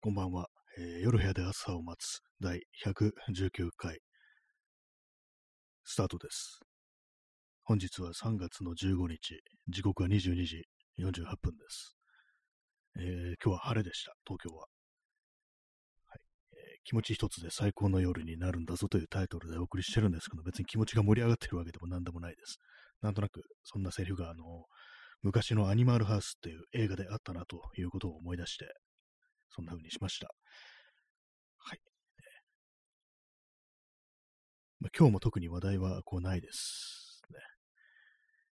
こんばんは、えー夜部屋で朝を待つ第119回スタートです。本日は3月の15日、時刻は22時48分です。えー今日は晴れでした、東京は。はいえー気持ち一つで最高の夜になるんだぞというタイトルでお送りしてるんですけど、別に気持ちが盛り上がってるわけでも何でもないです。なんとなく、そんなセリフが、あの、昔のアニマルハウスっていう映画であったなということを思い出して、そんな風にしました。はい。ま、今日も特に話題はこうないです。ね。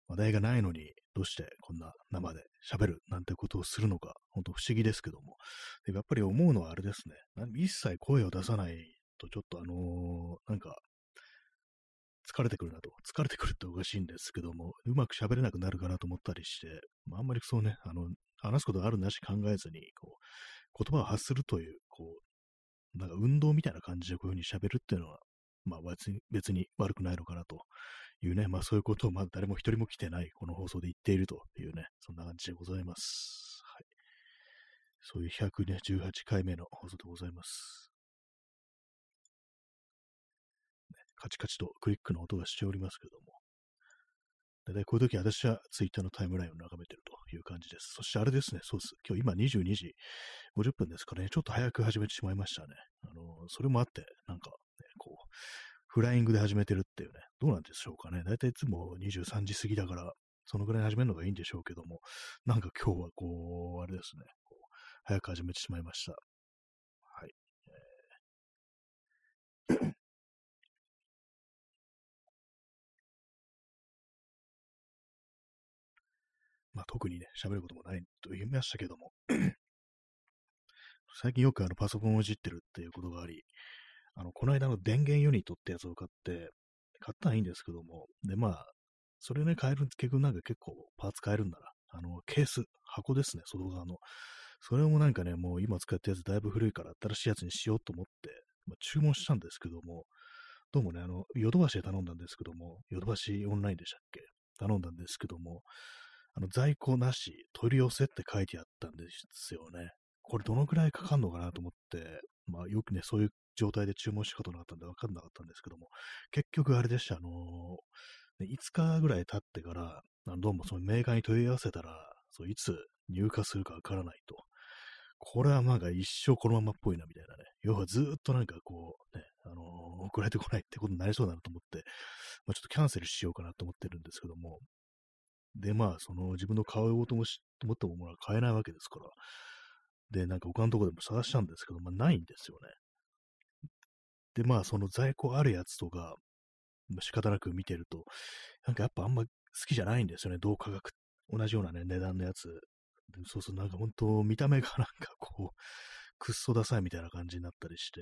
話題がないのに、どうしてこんな生で喋るなんてことをするのか、本当不思議ですけども。でやっぱり思うのはあれですね。一切声を出さないと、ちょっとあのーなんか、疲れてくるなと。疲れてくるっておかしいんですけども、うまく喋れなくなるかなと思ったりして、まあ、あんまりそうね、あの、話すことあるなし考えずに、こう、言葉を発するという、こう、なんか運動みたいな感じでこういうふうに喋るっていうのは、まあ別に悪くないのかなというね、まあそういうことをまだ誰も一人も来てないこの放送で言っているというね、そんな感じでございます。はい。そういう118回目の放送でございます。カチカチとクリックの音がしておりますけども。だいたいこういう時私はツイッターのタイムラインを眺めてるという感じです。そしてあれですね、そうです。今日今22時50分ですかね、ちょっと早く始めてしまいましたね。あの、それもあって、なんか、ね、こう、フライングで始めてるっていうね、どうなんでしょうかね。だいたいいつも23時過ぎだから、そのぐらいに始めるのがいいんでしょうけども、なんか今日はこう、あれですね、こう早く始めてしまいました。まあ特にね、喋ることもないと言いましたけども、最近よくあのパソコンをいじってるっていうことがあり、あの、この間の電源ユニットってやつを買って、買ったらいいんですけども、で、まあ、それね、買える、結局なんか結構パーツ買えるんだな。あの、ケース、箱ですね、外側の。それもなんかね、もう今使ったやつだいぶ古いから新しいやつにしようと思って、まあ、注文したんですけども、どうもね、あの、ヨドバシで頼んだんですけども、ヨドバシオンラインでしたっけ？頼んだんですけども、あの、在庫なし、取り寄せって書いてあったんですよね。これどのくらいかかるのかなと思って、まあよくね、そういう状態で注文したことなかったんで分かんなかったんですけども、結局あれでした、あのね5日ぐらい経ってから、どうもそのメーカーに問い合わせたら、そういつ入荷するか分からないと。これはなんか一生このままっぽいなみたいなね。要はずっとなんかこうね、あのー送られてこないってことになりそうだなと思って、まあ、ちょっとキャンセルしようかなと思ってるんですけども、で、まあ、その自分の買おうともし思ったものは買えないわけですから。で、なんか他のとこでも探したんですけど、まあ、ないんですよね。で、まあ、その在庫あるやつとか、まあ仕方なく見てると、なんかやっぱあんま好きじゃないんですよね。同価格、同じようなね、値段のやつ。そうするとなんか本当見た目がなんかこう、くっそダサいみたいな感じになったりして、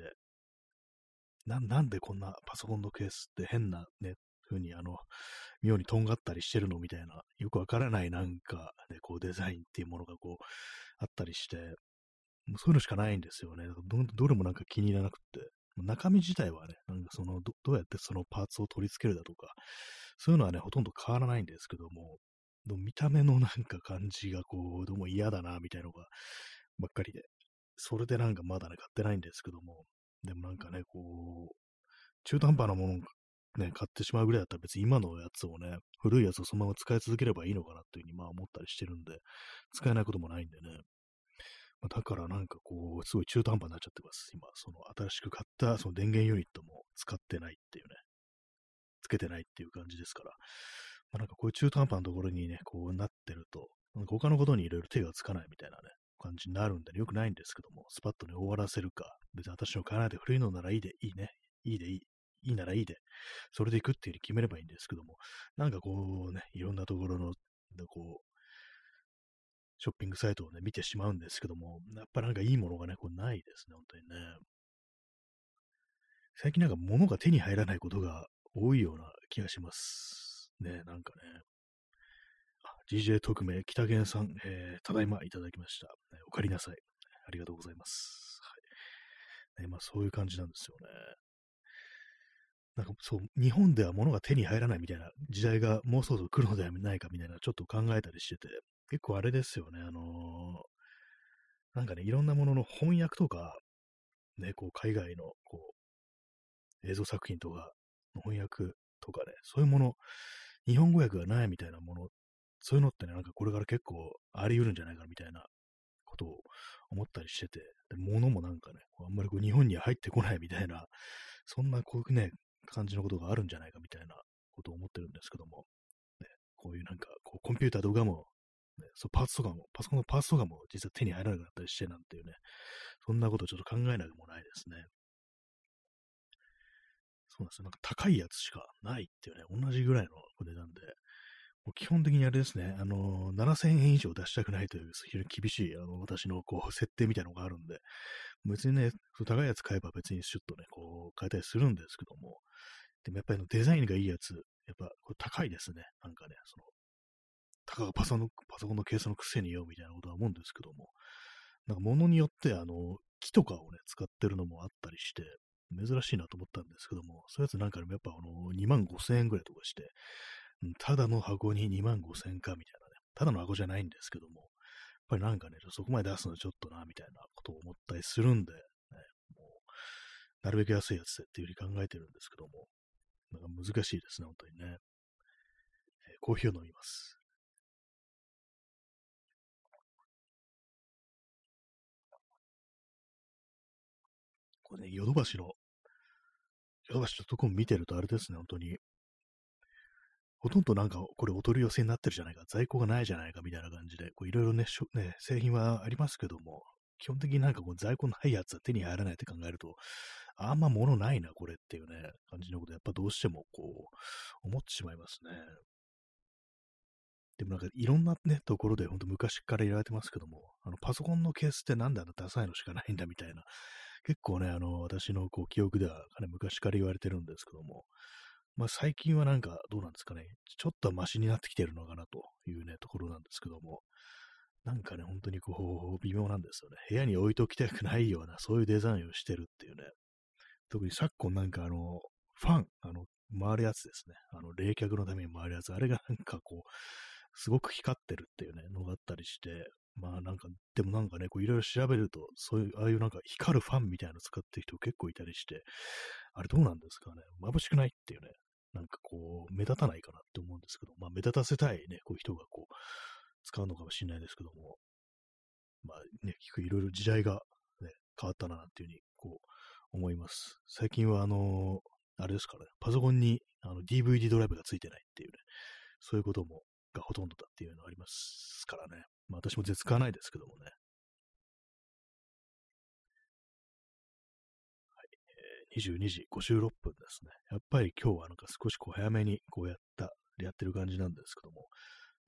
な、なんでこんなパソコンのケースって変なね、風にあの、妙にとんがったりしてるのみたいな、よくわからないなんか、ね、こうデザインっていうものがこう、あったりして、もうそういうのしかないんですよね。どどれもなんか気に入らなくて。中身自体はね、なんかそのど、どうやってそのパーツを取り付けるだとか、そういうのはね、ほとんど変わらないんですけども、でも見た目のなんか感じがこう、どうも嫌だな、みたいなのが、ばっかりで。それでなんかまだね、買ってないんですけども、でもなんかね、こう、中途半端なものをね、買ってしまうぐらいだったら別に今のやつをね、古いやつをそのまま使い続ければいいのかなっていうふうにまあ思ったりしてるんで、使えないこともないんでね。まあだからなんかこう、すごい中途半端になっちゃってます。今、その新しく買ったその電源ユニットも使ってないっていうね、つけてないっていう感じですから、まあ、なんかこういう中途半端なところにね、こうなってると、なんか他のことにいろいろ手がつかないみたいなね、感じになるんで、ね、よくないんですけども、スパッとね、終わらせるか、別に私の買わないで古いのならいいで、いいね、いいでいい、いいならいいで、それで行くっていうふうに決めればいいんですけども、なんかこうね、いろんなところの、こう、ショッピングサイトをね、見てしまうんですけども、やっぱなんかいいものがね、こうないですね、本当にね。最近なんか物が手に入らないことが多いような気がします。ね、なんかね。DJ 特命、北源さん、えーただいまいただきました。ねお帰りなさい。ありがとうございます。はい。ね、まあそういう感じなんですよね。なんかそう、日本では物が手に入らないみたいな時代がもうそろそろ来るのではないかみたいなちょっと考えたりしてて、結構あれですよね、あのーなんかね、いろんなものの翻訳とか、ね、こう、海外の、こう、映像作品とかの翻訳とかね、そういうもの、日本語訳がないみたいなもの、そういうのってね、なんかこれから結構あり得るんじゃないかみたいなことを思ったりしてて、で物もなんかね、あんまりこう日本には入ってこないみたいな、そんなこういうね、感じのことがあるんじゃないかみたいなことを思ってるんですけども、ね、こういうなんかこうコンピューターとかも、ね、そうパーツとかも、パソコンのパーツとかも実は手に入らなくなったりしてなんていうね、そんなことちょっと考えなくもないですね。そうなんですよ。なんか高いやつしかないっていうね、同じぐらいの値段で、もう基本的にあれですね、あの、7000円以上出したくないという、非常に厳しい、あの、私のこう、設定みたいなのがあるんで、別にね、高いやつ買えば別にシュッとね、こう、買えたりするんですけども、でもやっぱりデザインがいいやつ、やっぱこれ高いですね。なんかね、その、たかがパソのパソコンのケースのくせによ、みたいなことは思うんですけども、なんか物によって、あの、木とかをね、使ってるのもあったりして、珍しいなと思ったんですけども、そういうやつなんかでもやっぱあの、2万5千円ぐらいとかして、ただの箱に2万5千円かみたいなね、ただの箱じゃないんですけども、ぱりなんかね、そこまで出すのちょっとな、みたいなことを思ったりするんで、ね、もう、なるべく安いやつでっていうふうに考えてるんですけども、なんか難しいですね、本当にね。えー、コーヒーを飲みます。これね、ヨドバシの、ヨドバシのとこ見てるとあれですね、本当に。ほとんどなんか、これお取り寄せになってるじゃないか、在庫がないじゃないかみたいな感じで、いろいろね、製品はありますけども、基本的になんかこう在庫ないやつは手に入らないって考えると、あんま物ないな、これっていうね、感じのこと、やっぱどうしてもこう、思ってしまいますね。でもなんかいろんなね、ところでほんと昔から言われてますけども、あのパソコンのケースってなんであんなダサいのしかないんだみたいな結構ね、あの、私のこう記憶ではかなり昔から言われてるんですけども、まあ最近はなんかどうなんですかね、ちょっとはマシになってきてるのかなというね、ところなんですけども、なんかね、本当にこう、微妙なんですよね。部屋に置いときたくないような、そういうデザインをしてるっていうね。特に昨今なんかあの、ファン、あの、回るやつですね。あの、冷却のために回るやつ、あれがなんかこう、すごく光ってるっていうね、のがあったりして、まあなんか、でもなんかね、こういろいろ調べると、そういう、ああいうなんか光るファンみたいなの使ってる人結構いたりして、あれどうなんですかね。眩しくないっていうね、なんかこう、目立たないかなって思うんですけど、まあ目立たせたいね、こういう人がこう、使うのかもしれないですけども、まあね、聞くいろいろ時代が、ね、変わったなっていうふうに、こう、思います。最近はあの、あれですからね、パソコンにあの DVD ドライブがついてないっていうね、そういうこともがほとんどだっていうのがありますからね。まあ私も絶使わないですけどもね。22時56分ですね。やっぱり今日はなんか少しこう早めにこうやった、やってる感じなんですけども。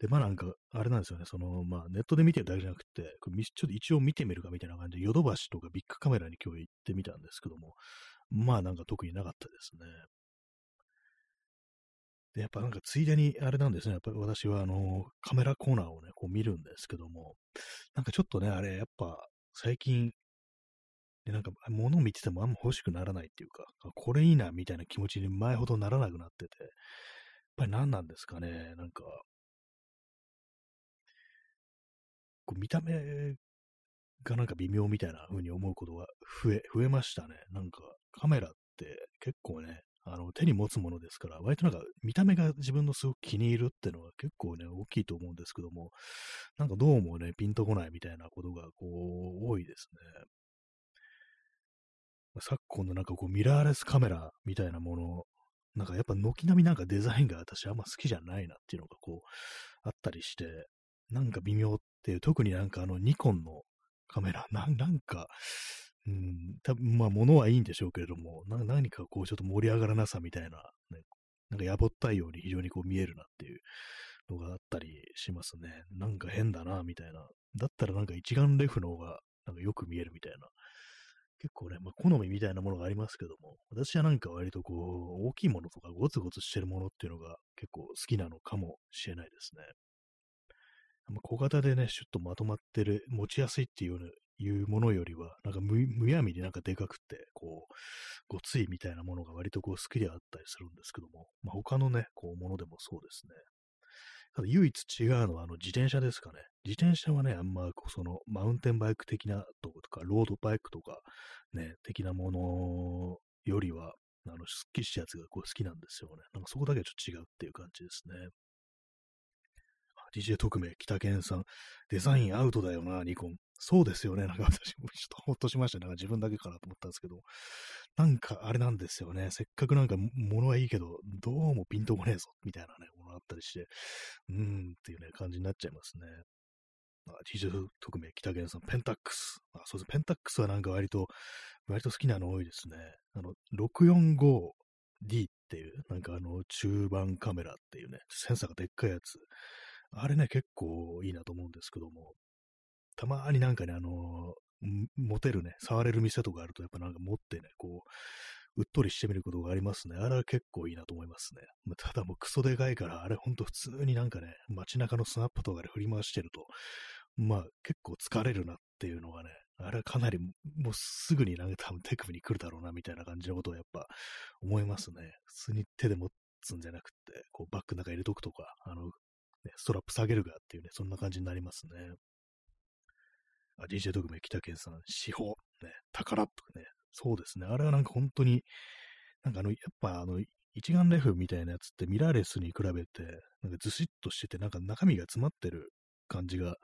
で、まあなんか、あれなんですよね、その、まあネットで見てるだけじゃなくて、ちょっと一応見てみるかみたいな感じで、ヨドバシとかビッグカメラに今日行ってみたんですけども、まあなんか特になかったですね。で、やっぱなんかついでにあれなんですね。やっぱり私はあの、カメラコーナーをね、こう見るんですけども、なんかちょっとね、あれ、やっぱ最近、でなんか物を見ててもあんま欲しくならないっていうか、これいいなみたいな気持ちに前ほどならなくなってて、やっぱり何なんですかね。なんか、こう見た目がなんか微妙みたいな風に思うことが増え、増えましたね。なんかカメラって結構ね、あの、手に持つものですから、割となんか見た目が自分のすごく気に入るっていうのは結構ね、大きいと思うんですけども、なんかどうもね、ピンとこないみたいなことがこう、多いですね。昨今のなんかこうミラーレスカメラみたいなもの、なんかやっぱ軒並みなんかデザインが私あんま好きじゃないなっていうのがこう、あったりして、なんか微妙っていう、特になんかあのニコンのカメラ、なんか、うん、多分まあ、物はいいんでしょうけれども、何かこう、ちょっと盛り上がらなさみたいな、ね、なんかやぼったいように非常にこう見えるなっていうのがあったりしますね。なんか変だな、みたいな。だったらなんか一眼レフの方がなんかよく見えるみたいな。結構ね、まあ、好みみたいなものがありますけども、私はなんか割とこう、大きいものとかゴツゴツしてるものっていうのが結構好きなのかもしれないですね。ま小型でね、シュッとまとまってる、持ちやすいっていういうものよりは、なんかむむやみになんかでかくて、こう、ごついみたいなものが割とこう好きであったりするんですけども、まあ、他のね、こう、ものでもそうですね。ただ唯一違うのは、あの、自転車ですかね。自転車はね、あんま、その、マウンテンバイク的なとことか、ロードバイクとか、ね、的なものよりは、あの、すっきりしたやつがこう好きなんですよね。なんかそこだけはちょっと違うっていう感じですね。DJ 特命、北健さん。デザインアウトだよな、ニコン。そうですよね。なんか私もちょっとほっとしましたね。なんか自分だけかなと思ったんですけど。なんかあれなんですよね。せっかくなんか物はいいけど、どうもピンとこねえぞ、みたいなね、ものあったりして、うーんっていうね、感じになっちゃいますね。まあ、DJ 特命、北源さん、ペンタックス。あ、そうです。ペンタックスはなんか割と、割と好きなの多いですね。あの、645D っていう、なんかあの、中盤カメラっていうね、センサーがでっかいやつ。あれね、結構いいなと思うんですけども、たまになんかね、あの持てるね、触れる店とかあると、やっぱなんか持ってね、こう、うっとりしてみることがありますね。あれは結構いいなと思いますね。まあ、ただもうクソでかいから、あれほんと普通になんかね、街中のスナップとかで振り回してると、まあ結構疲れるなっていうのがね、あれはかなりもうすぐになんか多分手首に来るだろうなみたいな感じのことをやっぱ思いますね。普通に手で持つんじゃなくて、こうバッグの中入れとくとか、あの、ね、ストラップ下げるかっていうね、そんな感じになりますね。あ、DJ 特命北健さん、司法、ね、宝とかね、そうですね。あれはなんか本当に、なんかあの、やっぱあの、一眼レフみたいなやつってミラーレスに比べて、なんかずしっとしてて、なんか中身が詰まってる感じが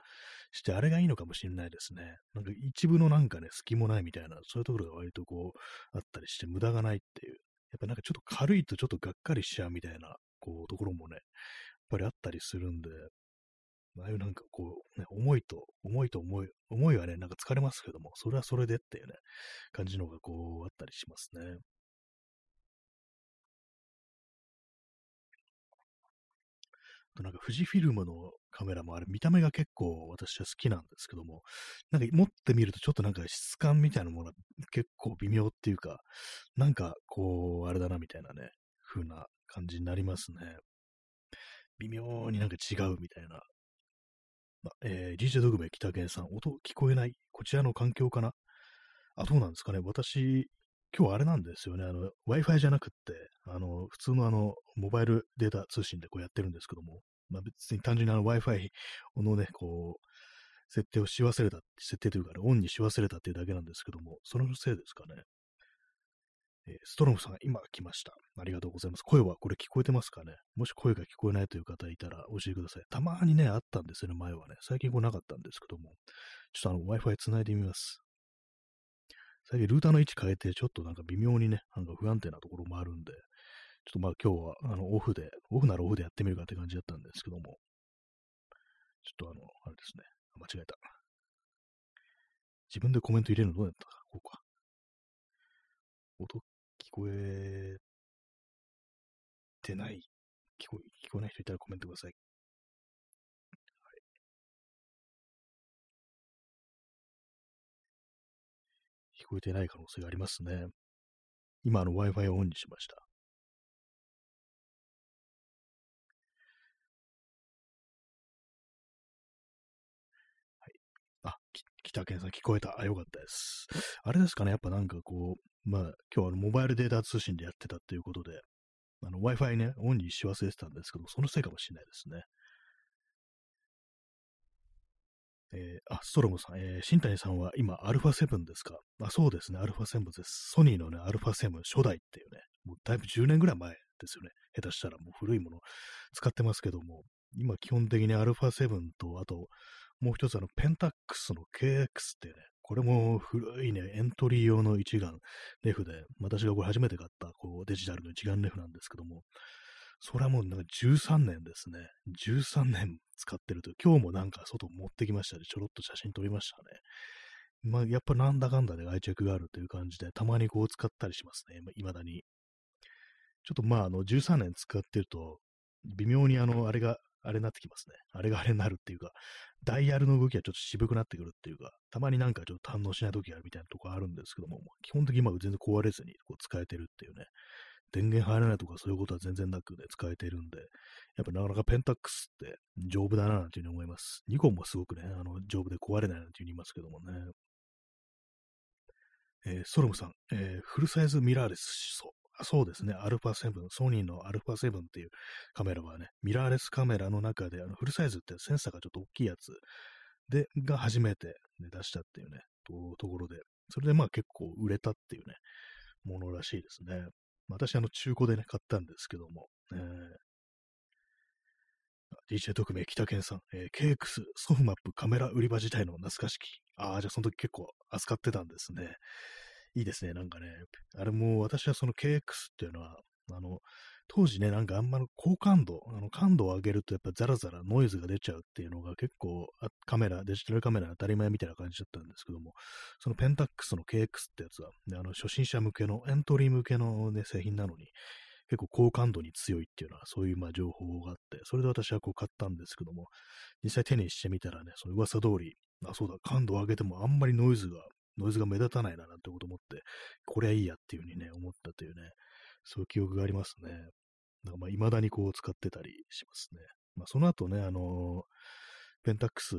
して、あれがいいのかもしれないですね。なんか一部のなんかね、隙もないみたいな、そういうところが割とこう、あったりして無駄がないっていう。やっぱなんかちょっと軽いとちょっとがっかりしちゃうみたいな、こう、ところもね、やっぱりあったりするんで、ああいうなんかこう、ね、思いと、思いと思い、思いはね、なんか疲れますけども、それはそれでっていうね、感じのがこう、あったりしますね。となんか富士フィルムのカメラもあれ見た目が結構私は好きなんですけども、なんか持ってみるとちょっとなんか質感みたいなものが結構微妙っていうか、なんかこう、あれだなみたいなね、風な感じになりますね。微妙になんか違うみたいなえー、DJ ドグメ北源さん、音聞こえない？こちらの環境かな？あ、どうなんですかね？私、今日あれなんですよね。あの、Wi-Fi じゃなくって、あの、普通のあの、モバイルデータ通信でこうやってるんですけども、まあ別に単純にあの Wi-Fi のね、こう、設定をし忘れた、設定というか、ね、オンにし忘れたっていうだけなんですけども、そのせいですかね？え、ストロムさん、今来ました。ありがとうございます。声はこれ聞こえてますかね？もし声が聞こえないという方いたら教えてください。たまにね、あったんですよね、前はね。最近こうなかったんですけども。ちょっとあの Wi-Fi 繋いでみます。最近ルーターの位置変えて、ちょっとなんか微妙にね、なんか不安定なところもあるんで、ちょっとまあ今日はあのオフで、オフならオフでやってみるかって感じだったんですけども、ちょっとあの、あれですね、間違えた。自分でコメント入れるのどうやったか、こうか。音聞こえてない、聞こ聞こえない人いたらコメントください。はい、聞こえてない可能性がありますね。今、あの Wi-Fi をオンにしました。はい。あ、北県さん聞こえた。あ、よかったです。あれですかね。やっぱなんかこう、まあ、今日はあのモバイルデータ通信でやってたっていうことで、あの Wi-Fi ね、オンにし忘れてたんですけど、そのせいかもしれないですね。えー、あ、ストロムさん、えー、新谷さんは今、アルファ7ですか？あ、そうですね、アルファ7です。ソニーのね、アルファ7初代っていうね、もうだいぶ10年ぐらい前ですよね。下手したらもう古いもの使ってますけども、今基本的にアルファ7と、あと、もう一つあの、ペンタックスの KX ってね、これも古いね、エントリー用の一眼レフで、私がこれ初めて買ったこうデジタルの一眼レフなんですけども、それはもうなんか13年ですね。13年使ってると、今日もなんか外持ってきましたで、ちょろっと写真撮りましたね。まあ、やっぱなんだかんだで愛着があるという感じで、たまにこう使ったりしますね、未だに。ちょっとまあ、あの、13年使ってると、微妙にあの、あれがあれになってきますね。あれがあれになるっていうか、ダイヤルの動きがちょっと渋くなってくるっていうか、たまになんかちょっと反応しない時があるみたいなとこあるんですけども、基本的に今全然壊れずにこう使えてるっていうね、電源入らないとかそういうことは全然なくね、使えてるんで、やっぱなかなかペンタックスって丈夫だななんていうふうに思います。ニコンもすごくね、あの、丈夫で壊れないなんていうふうに言いますけどもね。えー、ソロムさん、えー、フルサイズミラーレスしそう。そうですね、アルファ7、ソニーのアルファ7っていうカメラはね、ミラーレスカメラの中で、あのフルサイズってセンサーがちょっと大きいやつで、が初めて、ね、出したっていうね、とところで、それでまあ結構売れたっていうね、ものらしいですね。私、あの、中古でね、買ったんですけども、えー、DJ 特命北健さん、えー、KX ソフマップカメラ売り場自体の懐かしき。ああ、じゃあその時結構扱ってたんですね。いいですね、なんかね。あれも私はその KX っていうのは、あの、当時ね、なんかあんまり高感度、あの感度を上げるとやっぱザラザラノイズが出ちゃうっていうのが結構カメラ、デジタルカメラ当たり前みたいな感じだったんですけども、そのペンタックスの KX ってやつは、ね、あの初心者向けの、エントリー向けの、ね、製品なのに、結構高感度に強いっていうのは、そういうまあ情報があって、それで私はこう買ったんですけども、実際手にしてみたらね、その噂通り、あ、そうだ、感度を上げてもあんまりノイズが、ノイズが目立たないななんてこと思って、これはいいやっていうふうにね、思ったというね、そういう記憶がありますね。なんかまあ、未だにこう使ってたりしますね。まあ、その後ね、あの、ペンタックス、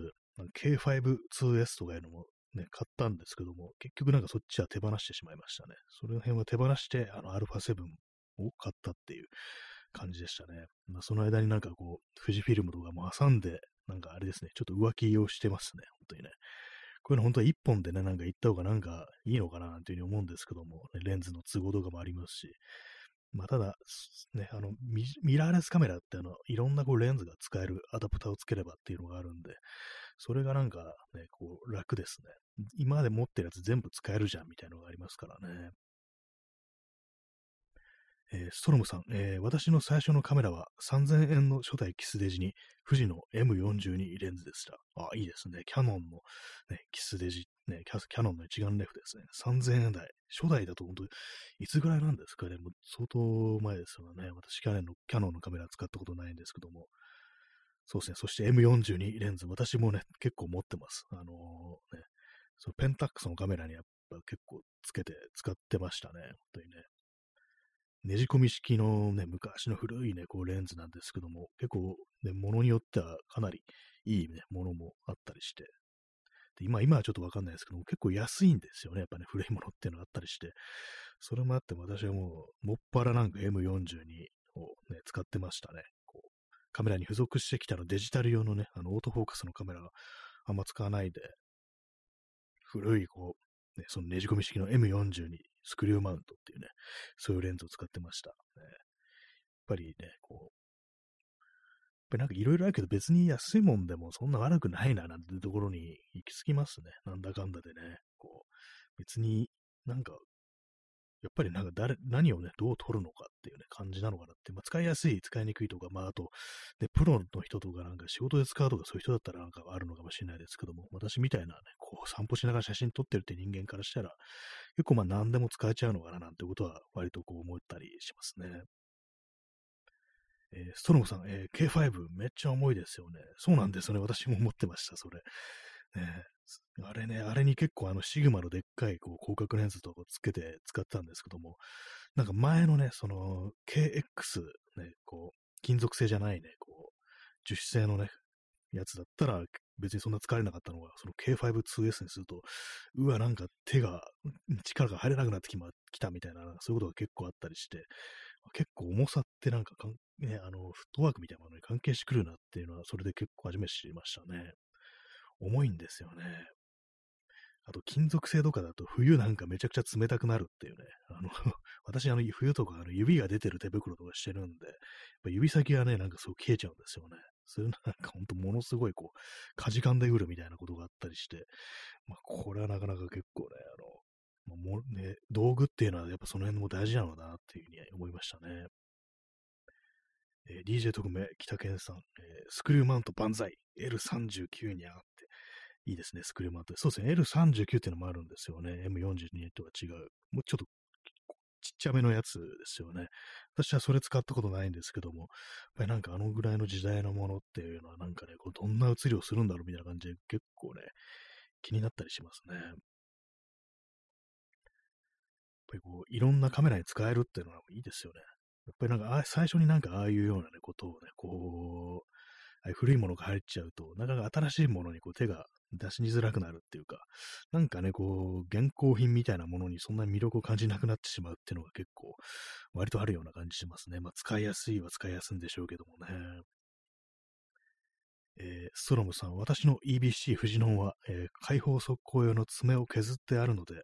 K5-2S とかいうのもね、買ったんですけども、結局なんかそっちは手放してしまいましたね。その辺は手放して、あの、α7 を買ったっていう感じでしたね。まあ、その間になんかこう、富士フィルムとかも挟んで、なんかあれですね、ちょっと浮気をしてますね、本当にね。こういうの本当は一本でね、なんか行った方がなんかいいのかななんていうふうに思うんですけども、レンズの都合とかもありますし、まあ、ただ、ね、あのミ、ミラーレスカメラってあの、いろんなこうレンズが使えるアダプターをつければっていうのがあるんで、それがなんかね、こう楽ですね。今まで持ってるやつ全部使えるじゃんみたいなのがありますからね。えー、ストロムさん、えー、私の最初のカメラは3000円の初代キスデジに富士の M42 レンズでした。あ、いいですね。キャノンの、ね、キスデジ、ね、キャノンの一眼レフですね。3000円台。初代だと本当いつぐらいなんですかね。もう相当前ですよね。私キャの、キャノンのカメラ使ったことないんですけども。そうですね。そして M42 レンズ。私もね、結構持ってます。あのー、ね、そのペンタックスのカメラにやっぱ結構つけて使ってましたね。本当にね。ねじ込み式のね、昔の古いね、こうレンズなんですけども、結構ね、ものによってはかなりいいね、ものもあったりして、で今、今はちょっとわかんないですけども、結構安いんですよね、やっぱね、古いものっていうのがあったりして、それもあって私はもう、もっぱらなんか M42 をね、使ってましたね。こうカメラに付属してきたのデジタル用のね、あのオートフォーカスのカメラがあんま使わないで、古いこう、ね、そのねじ込み式の M42 スクリューマウントっていうね、そういうレンズを使ってました。ね、やっぱりね、こう、やっぱりなんかいろいろあるけど別に安いもんでもそんな悪くないななんてところに行き着きますね。なんだかんだでね。こう、別になんかやっぱりなんか誰、何をね、どう取るのかっていうね、感じなのかなって、まあ、使いやすい、使いにくいとか、まあ、あと、で、プロの人とかなんか仕事で使うとかそういう人だったらなんかあるのかもしれないですけども、私みたいなね、こう散歩しながら写真撮ってるって人間からしたら、結構まあ何でも使えちゃうのかななんてことは割とこう思ったりしますね。えー、ストロムさん、えー、K5 めっちゃ重いですよね。そうなんですよね。私も思ってました、それ。ね、あれね、あれに結構あのシグマのでっかいこう広角レンズとかつけて使ってたんですけども、なんか前のね、その KX、ね、こう、金属製じゃないね、こう、樹脂製のね、やつだったら別にそんな疲れなかったのが、その K5-2S にすると、うわ、なんか手が、力が入れなくなってき,、ま、きたみたいな、そういうことが結構あったりして、結構重さってなんかかん、ね、あの、フットワークみたいなものに関係してくるなっていうのは、それで結構初めて知りましたね。重いんですよね。あと、金属製とかだと冬なんかめちゃくちゃ冷たくなるっていうね。あの 私、あの、冬とかあの指が出てる手袋とかしてるんで、やっぱ指先がね、なんかすごく消えちゃうんですよね。そういうのなんかほんとものすごいこう、かじかんでくるみたいなことがあったりして、まあ、これはなかなか結構ね、あの、まあ、もね、道具っていうのはやっぱその辺も大事なのだなっていうふうに思いましたね。えー、DJ 特命、北健さん、えー、スクリューマウント万歳、L39 にゃっ、いいですね、スクリューマウント。そうですね、L39 っていうのもあるんですよね。M42 とは違う。もうちょっとちっちゃめのやつですよね。私はそれ使ったことないんですけども、やっぱりなんかあのぐらいの時代のものっていうのはなんかね、こうどんな映りをするんだろうみたいな感じで結構ね、気になったりしますね。やっぱりこう、いろんなカメラに使えるっていうのはいいですよね。やっぱりなんか、最初になんかああいうようなね、ことをね、こう、古いものが入っちゃうと、なかなか新しいものにこう手が出しにづらくなるっていうか、なんかね、こう、現行品みたいなものにそんなに魅力を感じなくなってしまうっていうのが結構、割とあるような感じしますね。まあ、使いやすいは使いやすいんでしょうけどもね。えー、ストロムさん、私の EBC 富士ノは、えー、解放速攻用の爪を削ってあるので、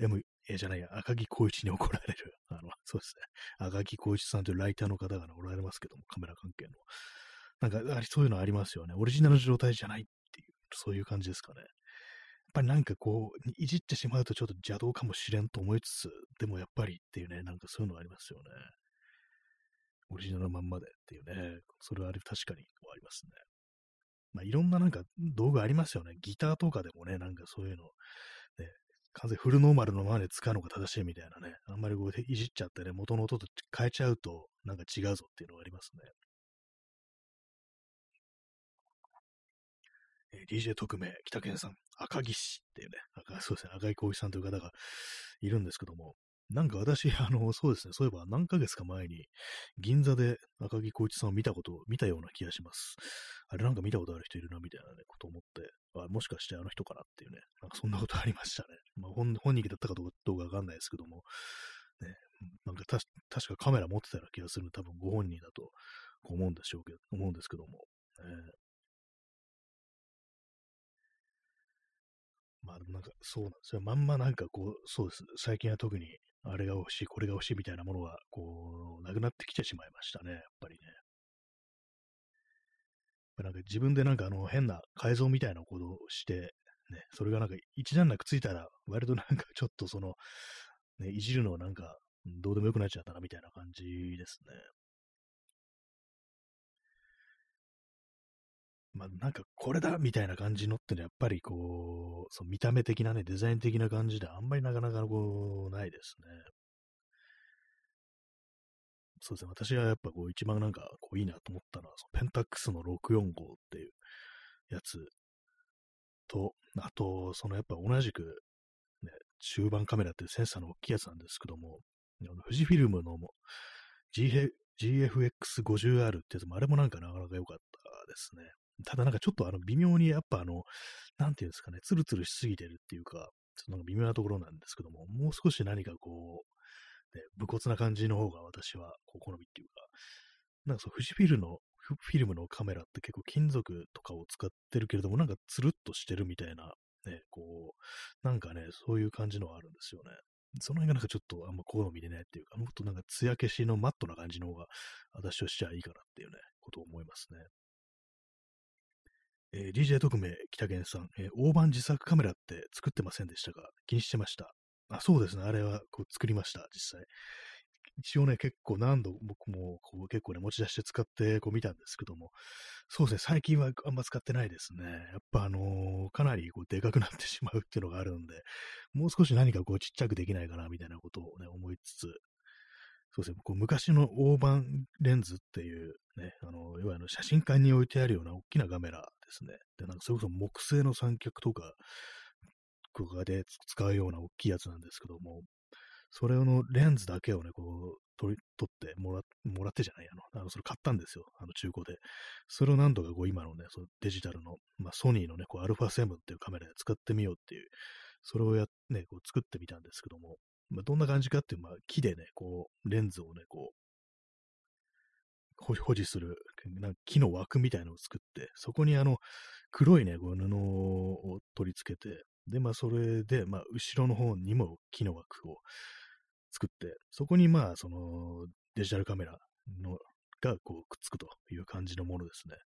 M、えー、じゃないや、赤木浩一に怒られる。あの、そうですね。赤木浩一さんというライターの方がおられますけども、カメラ関係の。なんか、そういうのありますよね。オリジナル状態じゃないっていう、そういう感じですかね。やっぱりなんかこう、いじってしまうとちょっと邪道かもしれんと思いつつ、でもやっぱりっていうね、なんかそういうのありますよね。オリジナルのまんまでっていうね、それはあれ確かにありますね。まあ、いろんななんか道具ありますよね。ギターとかでもね、なんかそういうの、ね、完全フルノーマルのままで使うのが正しいみたいなね、あんまりこういじっちゃってね、元の音と変えちゃうと、なんか違うぞっていうのがありますね。DJ 特命、北健さん、赤木氏っていうね、赤そうですね、赤井浩一さんという方がいるんですけども、なんか私、あの、そうですね、そういえば何ヶ月か前に、銀座で赤木浩一さんを見たこと、見たような気がします。あれなんか見たことある人いるな、みたいなね、こと思って、あもしかしてあの人かなっていうね、なんかそんなことありましたね。まあ、本本人だったかどうかわかんないですけども、ね、なんか確かカメラ持ってたような気がする多分ご本人だと思うんでしょうけど、思うんですけども、えーまあなんかそうなんですよ。まんまなんかこう、そうです。最近は特にあれが欲しい、これが欲しいみたいなものが、こう、なくなってきてしまいましたね。やっぱりね。なんか自分でなんかあの変な改造みたいなことをして、ね、それがなんか一段落ついたら、割となんかちょっとその、ね、いじるのなんか、どうでもよくなっちゃったなみたいな感じですね。まあ、なんかこれだみたいな感じのってのはやっぱりこう、その見た目的なね、デザイン的な感じであんまりなかなかこう、ないですね。そうですね。私がやっぱこう一番なんかこういいなと思ったのは、そのペンタックスの645っていうやつと、あと、そのやっぱ同じく、ね、中盤カメラっていうセンサーの大きいやつなんですけども、富士フィルムの GFX50R ってやつもあれもなんかなかなか良かったですね。ただなんかちょっとあの微妙にやっぱあの、なんていうんですかね、ツルツルしすぎてるっていうか、ちょっとなんか微妙なところなんですけども、もう少し何かこう、ね、武骨な感じの方が私はこう好みっていうか、なんかそう、富士フィルの、フィルムのカメラって結構金属とかを使ってるけれども、なんかつるっとしてるみたいな、ね、こう、なんかね、そういう感じのがあるんですよね。その辺がなんかちょっとあんま好みでねっていうか、もっとなんか艶消しのマットな感じの方が私としてはいいかなっていうね、ことを思いますね。えー、DJ 特命北源さん、えー、大判自作カメラって作ってませんでしたか気にしてました。あ、そうですね。あれはこう作りました、実際。一応ね、結構何度僕もこう結構ね、持ち出して使ってこう見たんですけども、そうですね、最近はあんま使ってないですね。やっぱあのー、かなりこうでかくなってしまうっていうのがあるんで、もう少し何かこうちっちゃくできないかなみたいなことをね、思いつつ、そうですね、こう昔の大判レンズっていうね、あの、いわゆる写真館に置いてあるような大きなカメラですね。で、なんかそれこそ木製の三脚とか、とかで使うような大きいやつなんですけども、それのレンズだけをね、こう、取り、取ってもら、もらってじゃないあの、あの、それ買ったんですよ。あの、中古で。それを何度かこう、今のね、そのデジタルの、まあ、ソニーのね、こう、α7 っていうカメラで使ってみようっていう、それをや、ね、こう、作ってみたんですけども、まあ、どんな感じかっていう、まあ、木でね、こう、レンズをね、こう、保持する、なんか木の枠みたいなのを作って、そこにあの、黒いね、こう布を取り付けて、で、まあ、それで、まあ、後ろの方にも木の枠を作って、そこにまあ、その、デジタルカメラのがこうくっつくという感じのものですね。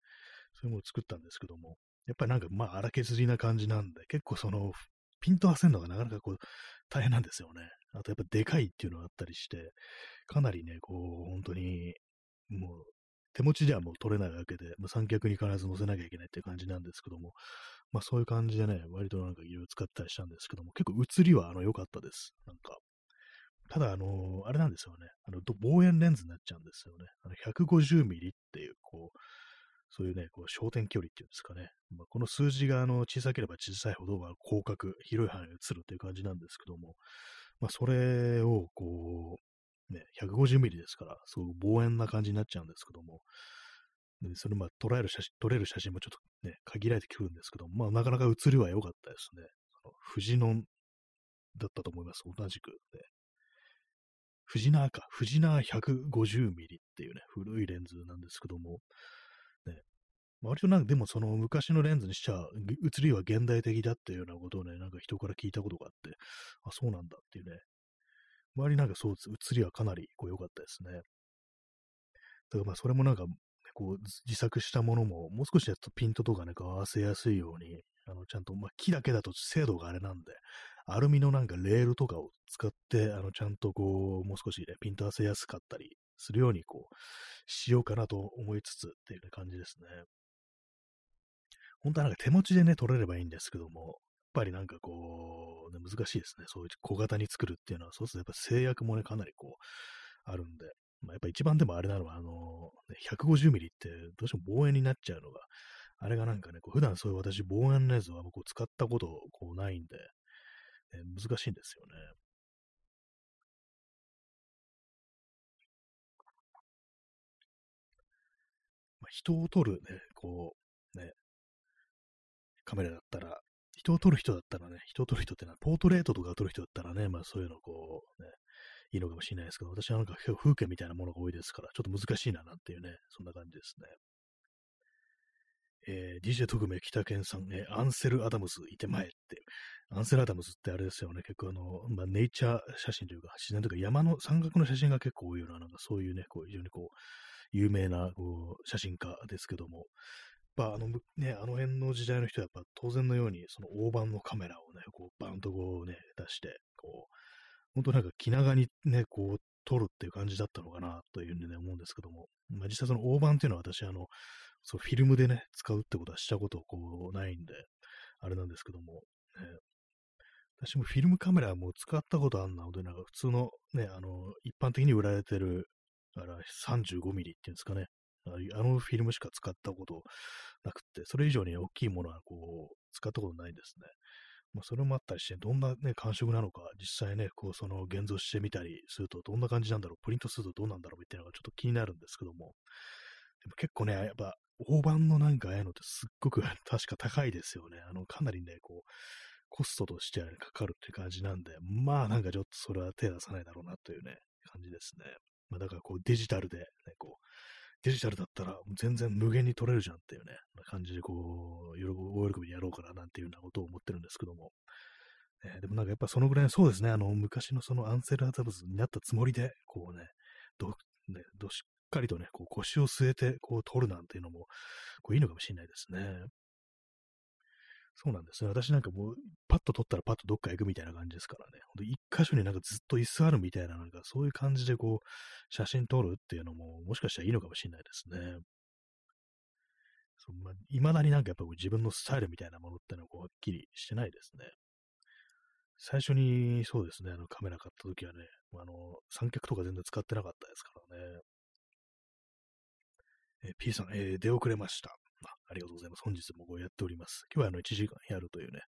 そういうものを作ったんですけども、やっぱりなんかまあ荒削りな感じなんで、結構そのピント合わせるのがなかなかこう大変なんですよね。あとやっぱでかいっていうのがあったりして、かなりね、こう本当にもう手持ちではもう取れないわけで、まあ、三脚に必ず乗せなきゃいけないっていう感じなんですけども、まあそういう感じでね、割となんかいろいろ使ったりしたんですけども、結構映りはあの良かったです。なんか。ただ、あのー、あれなんですよね。あの、望遠レンズになっちゃうんですよね。あの、150ミリっていう、こう、そういうね、こう焦点距離っていうんですかね。まあ、この数字があの小さければ小さいほど、ま、広角、広い範囲に映るっていう感じなんですけども、まあ、それを、こう、ね、150ミリですから、すごく望遠な感じになっちゃうんですけども、でそれまあ捉える写真、撮れる写真もちょっとね、限られてくるんですけど、まあなかなか写りは良かったですね。その富士野だったと思います。同じく、ね。富士縄か。富士縄 150mm っていうね、古いレンズなんですけども、ね、割となんかでもその昔のレンズにしちゃ、写りは現代的だっていうようなことをね、なんか人から聞いたことがあって、あ、そうなんだっていうね。周りなんかそうです。写りはかなりこう良かったですね。だからまあそれもなんか、こう自作したものももう少しやっとピントとかね、合わせやすいように、あの、ちゃんと、まあ木だけだと精度があれなんで、アルミのなんかレールとかを使って、あの、ちゃんとこう、もう少しね、ピント合わせやすかったりするように、こう、しようかなと思いつつっていう、感じですね。本当はなんか手持ちでね、取れればいいんですけども、ぱりなんかこう、ね、難しいですね。そういう小型に作るっていうのは、そうするとやっぱ制約もね、かなりこう、あるんで、まあ、やっぱ一番でもあれなのは、あの、ね、150ミリってどうしても望遠になっちゃうのが、あれがなんかね、こう普段そういう私、望遠レンズはこう使ったことこうないんで、ね、難しいんですよね。まあ、人を撮るね、こう、ね、カメラだったら、人を撮る人だったらね、人を撮る人ってのは、ポートレートとか撮る人だったらね、まあそういうのこう、ね、いいのかもしれないですけど、私はなんか風景みたいなものが多いですから、ちょっと難しいななんていうね、そんな感じですね。えー、DJ 特命北健さん、えー、アンセル・アダムスいてまえって、アンセル・アダムスってあれですよね、結構あの、まあ、ネイチャー写真というか、自然というか山の山岳の写真が結構多いような、なんかそういうね、こう非常にこう、有名なこう写真家ですけども、ぱあのね、あの辺の時代の人はやっぱ当然のようにその大判のカメラをね、こうバンとこうね、出して、こう、本当なんか気長にね、こう撮るっていう感じだったのかなというふうにね、思うんですけども、まあ、実際その大判っていうのは私あの、そう、フィルムでね、使うってことはしたことこうないんで、あれなんですけども、ね、私もフィルムカメラも使ったことあんなので、なんか普通のね、あの、一般的に売られてる、あら、35ミリっていうんですかね、あのフィルムしか使ったことなくて、それ以上に大きいものはこう、使ったことないですね。まあ、それもあったりして、どんなね、感触なのか、実際ね、こう、その現像してみたりすると、どんな感じなんだろう、プリントするとどうなんだろうみたいなのがちょっと気になるんですけども、でも結構ね、やっぱ大判のなんかああいうのってすっごく 確か高いですよね。あの、かなりね、こう、コストとしては、かかるって感じなんで、まあなんかちょっとそれは手出さないだろうなというね、感じですね。まあだからこうデジタルで、ね、こう、デジタルだったら全然無限に取れるじゃんっていうね、感じでこう、大喜びにやろうかななんていうようなことを思ってるんですけども。えー、でもなんかやっぱそのぐらいそうですね、あの昔のそのアンセル・アザブスになったつもりで、こうね、どねどしかりとね、こう腰を据えてこう取るなんていうのも、こういいのかもしれないですね。そうなんですね。私なんかもう、パッと取ったらパッとどっか行くみたいな感じですからね。ほんと一箇所になんかずっと椅子あるみたいな、なんかそういう感じでこう、写真撮るっていうのも、もしかしたらいいのかもしれないですね。そうまあ、未だになんかやっぱ自分のスタイルみたいなものってのはこうはっきりしてないですね。最初にそうですね、あのカメラ買った時はね、あの、三脚とか全然使ってなかったですからね。え、P さん、えー、出遅れました。ありがとうございます。本日もこうやっております。今日はあの1時間やるというね、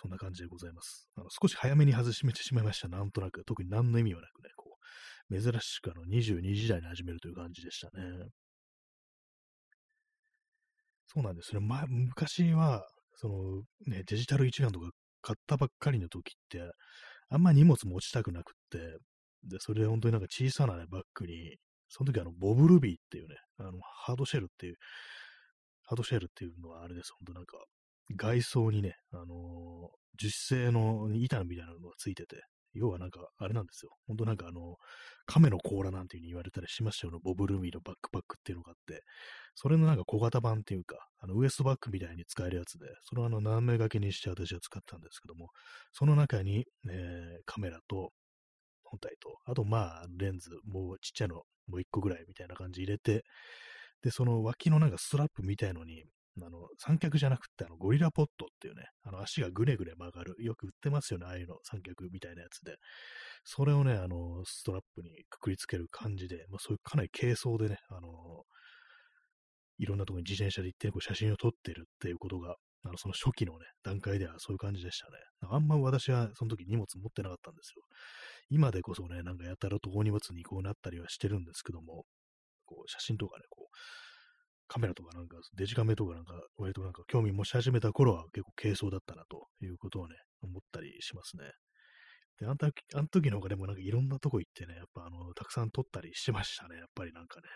そんな感じでございます。あの少し早めに外しめてしまいました。なんとなく、特に何の意味はなくね、こう、珍しくあの22時台に始めるという感じでしたね。そうなんですね。昔は、そのね、デジタル一眼とか買ったばっかりの時って、あんま荷物持ちたくなくって、で、それで本当になんか小さな、ね、バッグに、その時あの、ボブルビーっていうね、あの、ハードシェルっていう、ハードシェルっていうのはあれです、本当なんか、外装にね、あのー、樹脂製の板みたいなのがついてて、要はなんか、あれなんですよ。本当なんかあの、亀の甲羅なんていう風に言われたりしましたよね。ボブルーミーのバックパックっていうのがあって、それのなんか小型版っていうか、あのウエストバッグみたいに使えるやつで、それをあの斜め掛けにして私は使ったんですけども、その中に、えー、カメラと本体と、あとまあレンズ、もうちっちゃいのもう一個ぐらいみたいな感じ入れて、で、その脇のなんかストラップみたいのに、あの、三脚じゃなくて、あの、ゴリラポットっていうね、あの、足がぐねぐね曲がる。よく売ってますよね、ああいうの、三脚みたいなやつで。それをね、あの、ストラップにくくりつける感じで、まあ、そういうかなり軽装でね、あの、いろんなところに自転車で行って、こう写真を撮ってるっていうことが、あの、その初期のね、段階ではそういう感じでしたね。あんま私はその時荷物持ってなかったんですよ。今でこそね、なんかやたらと大荷物にこうなったりはしてるんですけども、こう写真とかね、こう、カメラとかなんか、デジカメとかなんか、割となんか興味持ち始めた頃は結構軽装だったなということをね、思ったりしますね。で、あんた、あの時の方がでもなんかいろんなとこ行ってね、やっぱあの、たくさん撮ったりしてましたね、やっぱりなんかね。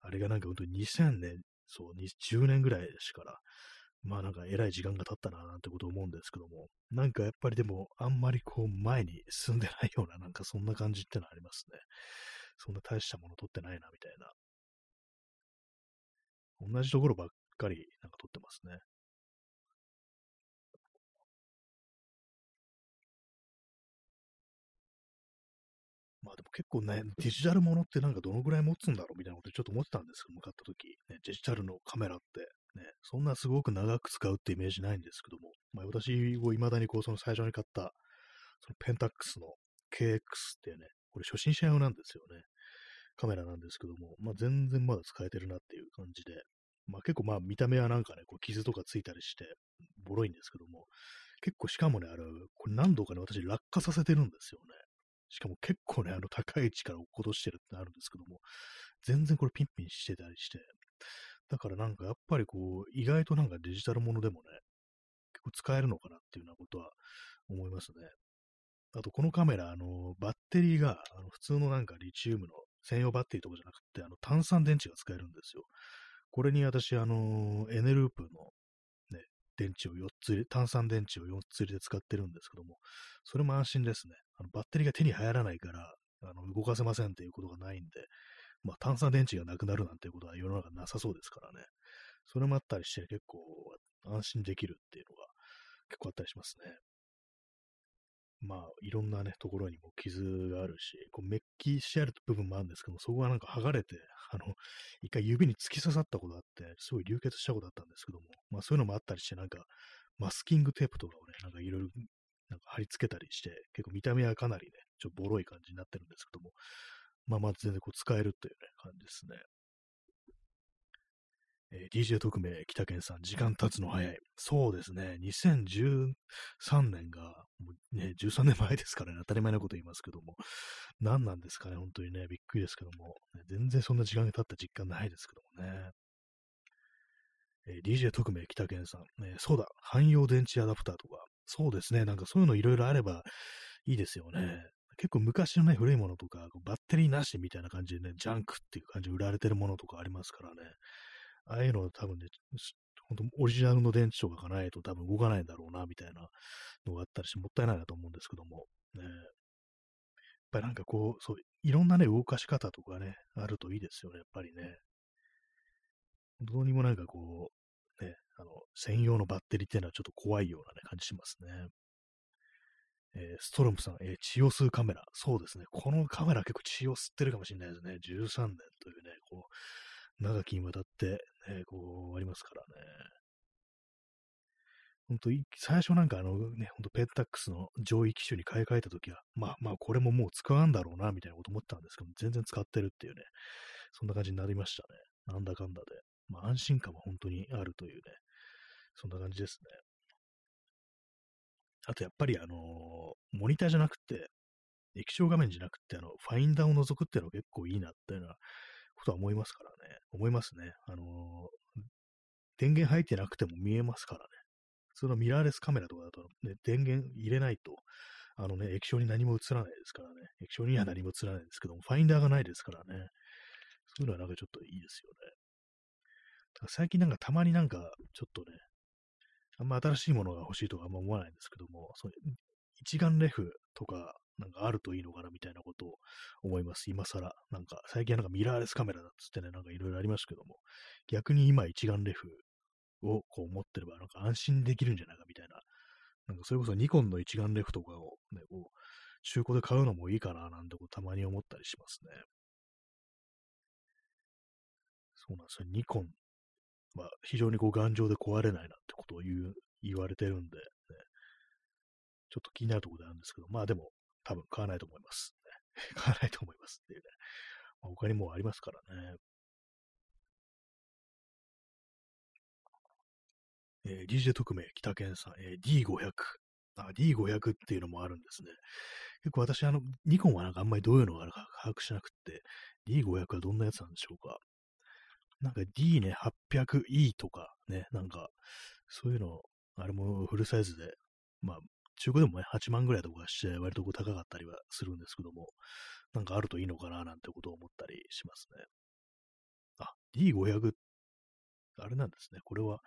あれがなんか本当に2000年、そう、10年ぐらいですから、まあなんか偉い時間が経ったななんてこと思うんですけども、なんかやっぱりでもあんまりこう前に進んでないようななんかそんな感じってのはありますね。そんな大したもの撮ってないなみたいな。同じところばっかりなんか撮ってますね。まあでも結構ね、デジタルものってなんかどのぐらい持つんだろうみたいなことちょっと思ってたんですけども、買った時、ね、デジタルのカメラって、ね、そんなすごく長く使うってイメージないんですけども、まあ私を未だにこう、その最初に買った、そのペンタックスの KX っていうね、これ初心者用なんですよね。カメラなんですけども、まあ全然まだ使えてるなっていう感じで、まあ結構まあ見た目はなんかね、こう傷とかついたりして、ボロいんですけども、結構しかもね、あれ、これ何度かね、私落下させてるんですよね。しかも結構ね、あの高い位置から落っことしてるってあるんですけども、全然これピンピンしてたりして、だからなんかやっぱりこう、意外となんかデジタルものでもね、結構使えるのかなっていうようなことは思いますね。あとこのカメラ、あの、バッテリーが、あの普通のなんかリチウムの専用バッテリーとかじゃなくて、あの炭酸電池が使えるんですよ。これに私、あの、エネループのね電池を4つ入れ、炭酸電池を4つ入れて使ってるんですけども、それも安心ですね。あのバッテリーが手に入らないから、あの動かせませんっていうことがないんで、まあ、炭酸電池がなくなるなんていうことは世の中なさそうですからね。それもあったりして結構安心できるっていうのが結構あったりしますね。まあ、いろんなね、ところにも傷があるし、こうメッキしてある部分もあるんですけども、そこがなんか剥がれて、あの、一回指に突き刺さったことあって、すごい流血したことあったんですけども、まあそういうのもあったりして、なんか、マスキングテープとかをね、なんかいろいろ、なんか貼り付けたりして、結構見た目はかなりね、ちょっとボロい感じになってるんですけども、まあまあ全然こう使えるっていうね、感じですね。えー、DJ 特命北健さん、時間経つの早い。そうですね、2013年が、もうね、13年前ですからね、当たり前のこと言いますけども、何なんですかね、本当にね、びっくりですけども、ね、全然そんな時間が経った実感ないですけどもね。えー、DJ 特命北健さん、ね、そうだ、汎用電池アダプターとか、そうですね、なんかそういうのいろいろあればいいですよね。結構昔のね、古いものとか、バッテリーなしみたいな感じでね、ジャンクっていう感じで売られてるものとかありますからね。ああいうの多分ね、本当オリジナルの電池とかがないと多分動かないんだろうな、みたいなのがあったりして、もったいないなと思うんですけども、ね。やっぱりなんかこう、そう、いろんなね、動かし方とかね、あるといいですよね、やっぱりね。どうにもなんかこう、ね、あの、専用のバッテリーっていうのはちょっと怖いようなね、感じしますね。えー、ストロムさん、えー、血を吸うカメラ。そうですね。このカメラ結構血を吸ってるかもしれないですね。13年というね、こう、長きにわたって、ね、こう、ありますからね。本当最初なんかあのね、ほんとペンタックスの上位機種に買い替えたときは、まあまあこれももう使わんだろうな、みたいなこと思ったんですけど、全然使ってるっていうね、そんな感じになりましたね。なんだかんだで。まあ安心感は本当にあるというね、そんな感じですね。あとやっぱりあのー、モニターじゃなくて、液晶画面じゃなくて、あの、ファインダーを覗くっていうのは結構いいなっていうのはことは思いますからね。思いますね。あのー、電源入ってなくても見えますからね。普通のミラーレスカメラとかだと、ね、電源入れないと、あのね、液晶に何も映らないですからね。液晶には何も映らないですけども、ファインダーがないですからね。そういうのはなんかちょっといいですよね。最近なんかたまになんか、ちょっとね、あんま新しいものが欲しいとかあんま思わないんですけども、そう一眼レフとか、なんかあるといいのかなみたいなことを思います。今更。なんか、最近はなんかミラーレスカメラだっつってね、なんかいろいろありますけども、逆に今一眼レフをこう持ってれば、なんか安心できるんじゃないかみたいな。なんかそれこそニコンの一眼レフとかをね、こう、中古で買うのもいいかななんてこうたまに思ったりしますね。そうなんですよ。ニコンは非常にこう頑丈で壊れないなってことを言う、言われてるんで、ね、ちょっと気になるところであるんですけど、まあでも、多分買わないと思います、買わないと思いますっていうね。まあ、他にもありますからね。えー、DJ 特命、北健さん、えー、D500。あ、D500 っていうのもあるんですね。結構私、あの、ニコンはなんかあんまりどういうのがあるか把握しなくって、D500 はどんなやつなんでしょうか。なんか D ね、800E とかね、なんか、そういうの、あれもフルサイズで、まあ、中古でもね、8万ぐらいとかして、割とこう高かったりはするんですけども、なんかあるといいのかななんてことを思ったりしますね。あ、D500、あれなんですね。これは、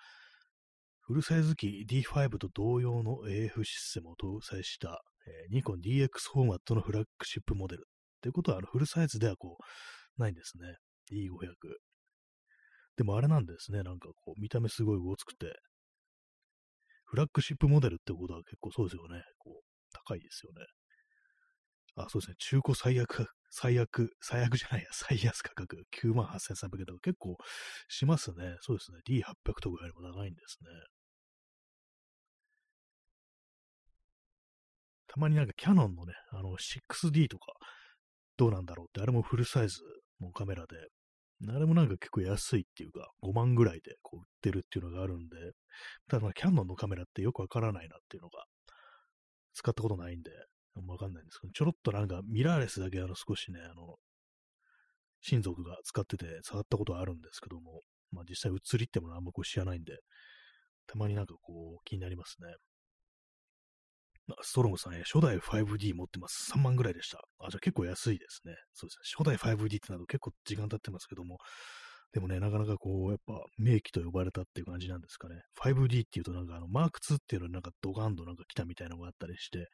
フルサイズ機 D5 と同様の AF システムを搭載した、えー、ニコン DX フォーマットのフラッグシップモデル。ということは、あの、フルサイズではこう、ないんですね。D500。でもあれなんですね。なんかこう、見た目すごいごつくて、フラッグシップモデルってことは結構そうですよね。こう、高いですよね。あ、そうですね。中古最悪、最悪、最悪じゃないや、最安価格、98,300円とか結構しますね。そうですね。D800 とかよりも長いんですね。たまになんかキャノンのね、あの 6D とか、どうなんだろうって、あれもフルサイズのカメラで、あれもなんか結構安いっていうか、5万ぐらいでこう売ってるっていうのがあるんで、ただまあキャノンのカメラってよくわからないなっていうのが、使ったことないんで、わかんないんですけど、ちょろっとなんかミラーレスだけあの少しね、あの、親族が使ってて触ったことはあるんですけども、まあ実際映りってものはあんまこう知らないんで、たまになんかこう気になりますね。ストロムさん、初代 5D 持ってます。3万ぐらいでした。あ、じゃあ結構安いですね。そうですね。初代 5D ってなると結構時間経ってますけども、でもね、なかなかこう、やっぱ名機と呼ばれたっていう感じなんですかね。5D っていうとなんかあの、マーク2っていうのになんかドカンとなんか来たみたいなのがあったりして、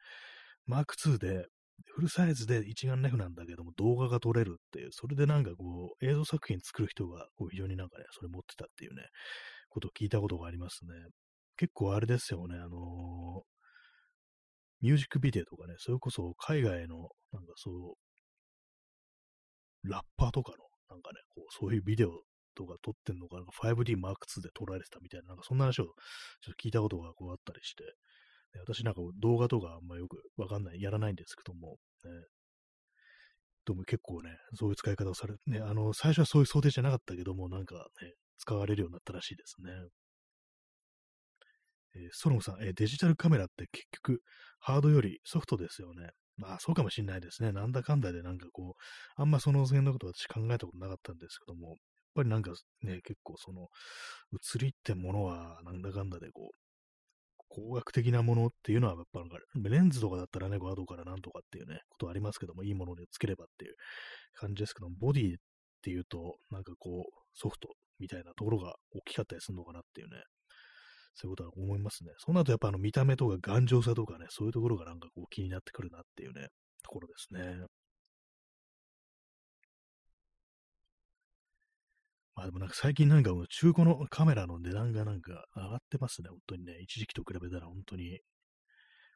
マーク2でフルサイズで一眼レフなんだけども動画が撮れるっていう、それでなんかこう、映像作品作る人がこう非常になんかね、それ持ってたっていうね、ことを聞いたことがありますね。結構あれですよね、あのミュージックビデオとかね、それこそ海外の、なんかそう、ラッパーとかの、なんかね、こう、そういうビデオとか撮ってんのか、な 5D Mark II で撮られてたみたいな、なんかそんな話をちょっと聞いたことがこうあったりして、で私なんか動画とかあんまよくわかんない、やらないんですけども、ね、でも結構ね、そういう使い方をされて、ね、あの、最初はそういう想定じゃなかったけども、なんかね、使われるようになったらしいですね。え、ソロムさん、え、デジタルカメラって結局、ハードよりソフトですよね。まあ、そうかもしんないですね。なんだかんだでなんかこう、あんまその辺のこと私考えたことなかったんですけども、やっぱりなんかね、結構その、映りってものは、なんだかんだでこう、工学的なものっていうのは、やっぱレンズとかだったらね、後からなんとかっていうね、ことありますけども、いいものでつければっていう感じですけども、ボディっていうと、なんかこう、ソフトみたいなところが大きかったりするのかなっていうね、そういうことは思いますね。そうなるとやっぱあの見た目とか頑丈さとかね、そういうところがなんかこう気になってくるなっていうね、ところですね。まあでもなんか最近なんか中古のカメラの値段がなんか上がってますね、本当にね。一時期と比べたら本当に。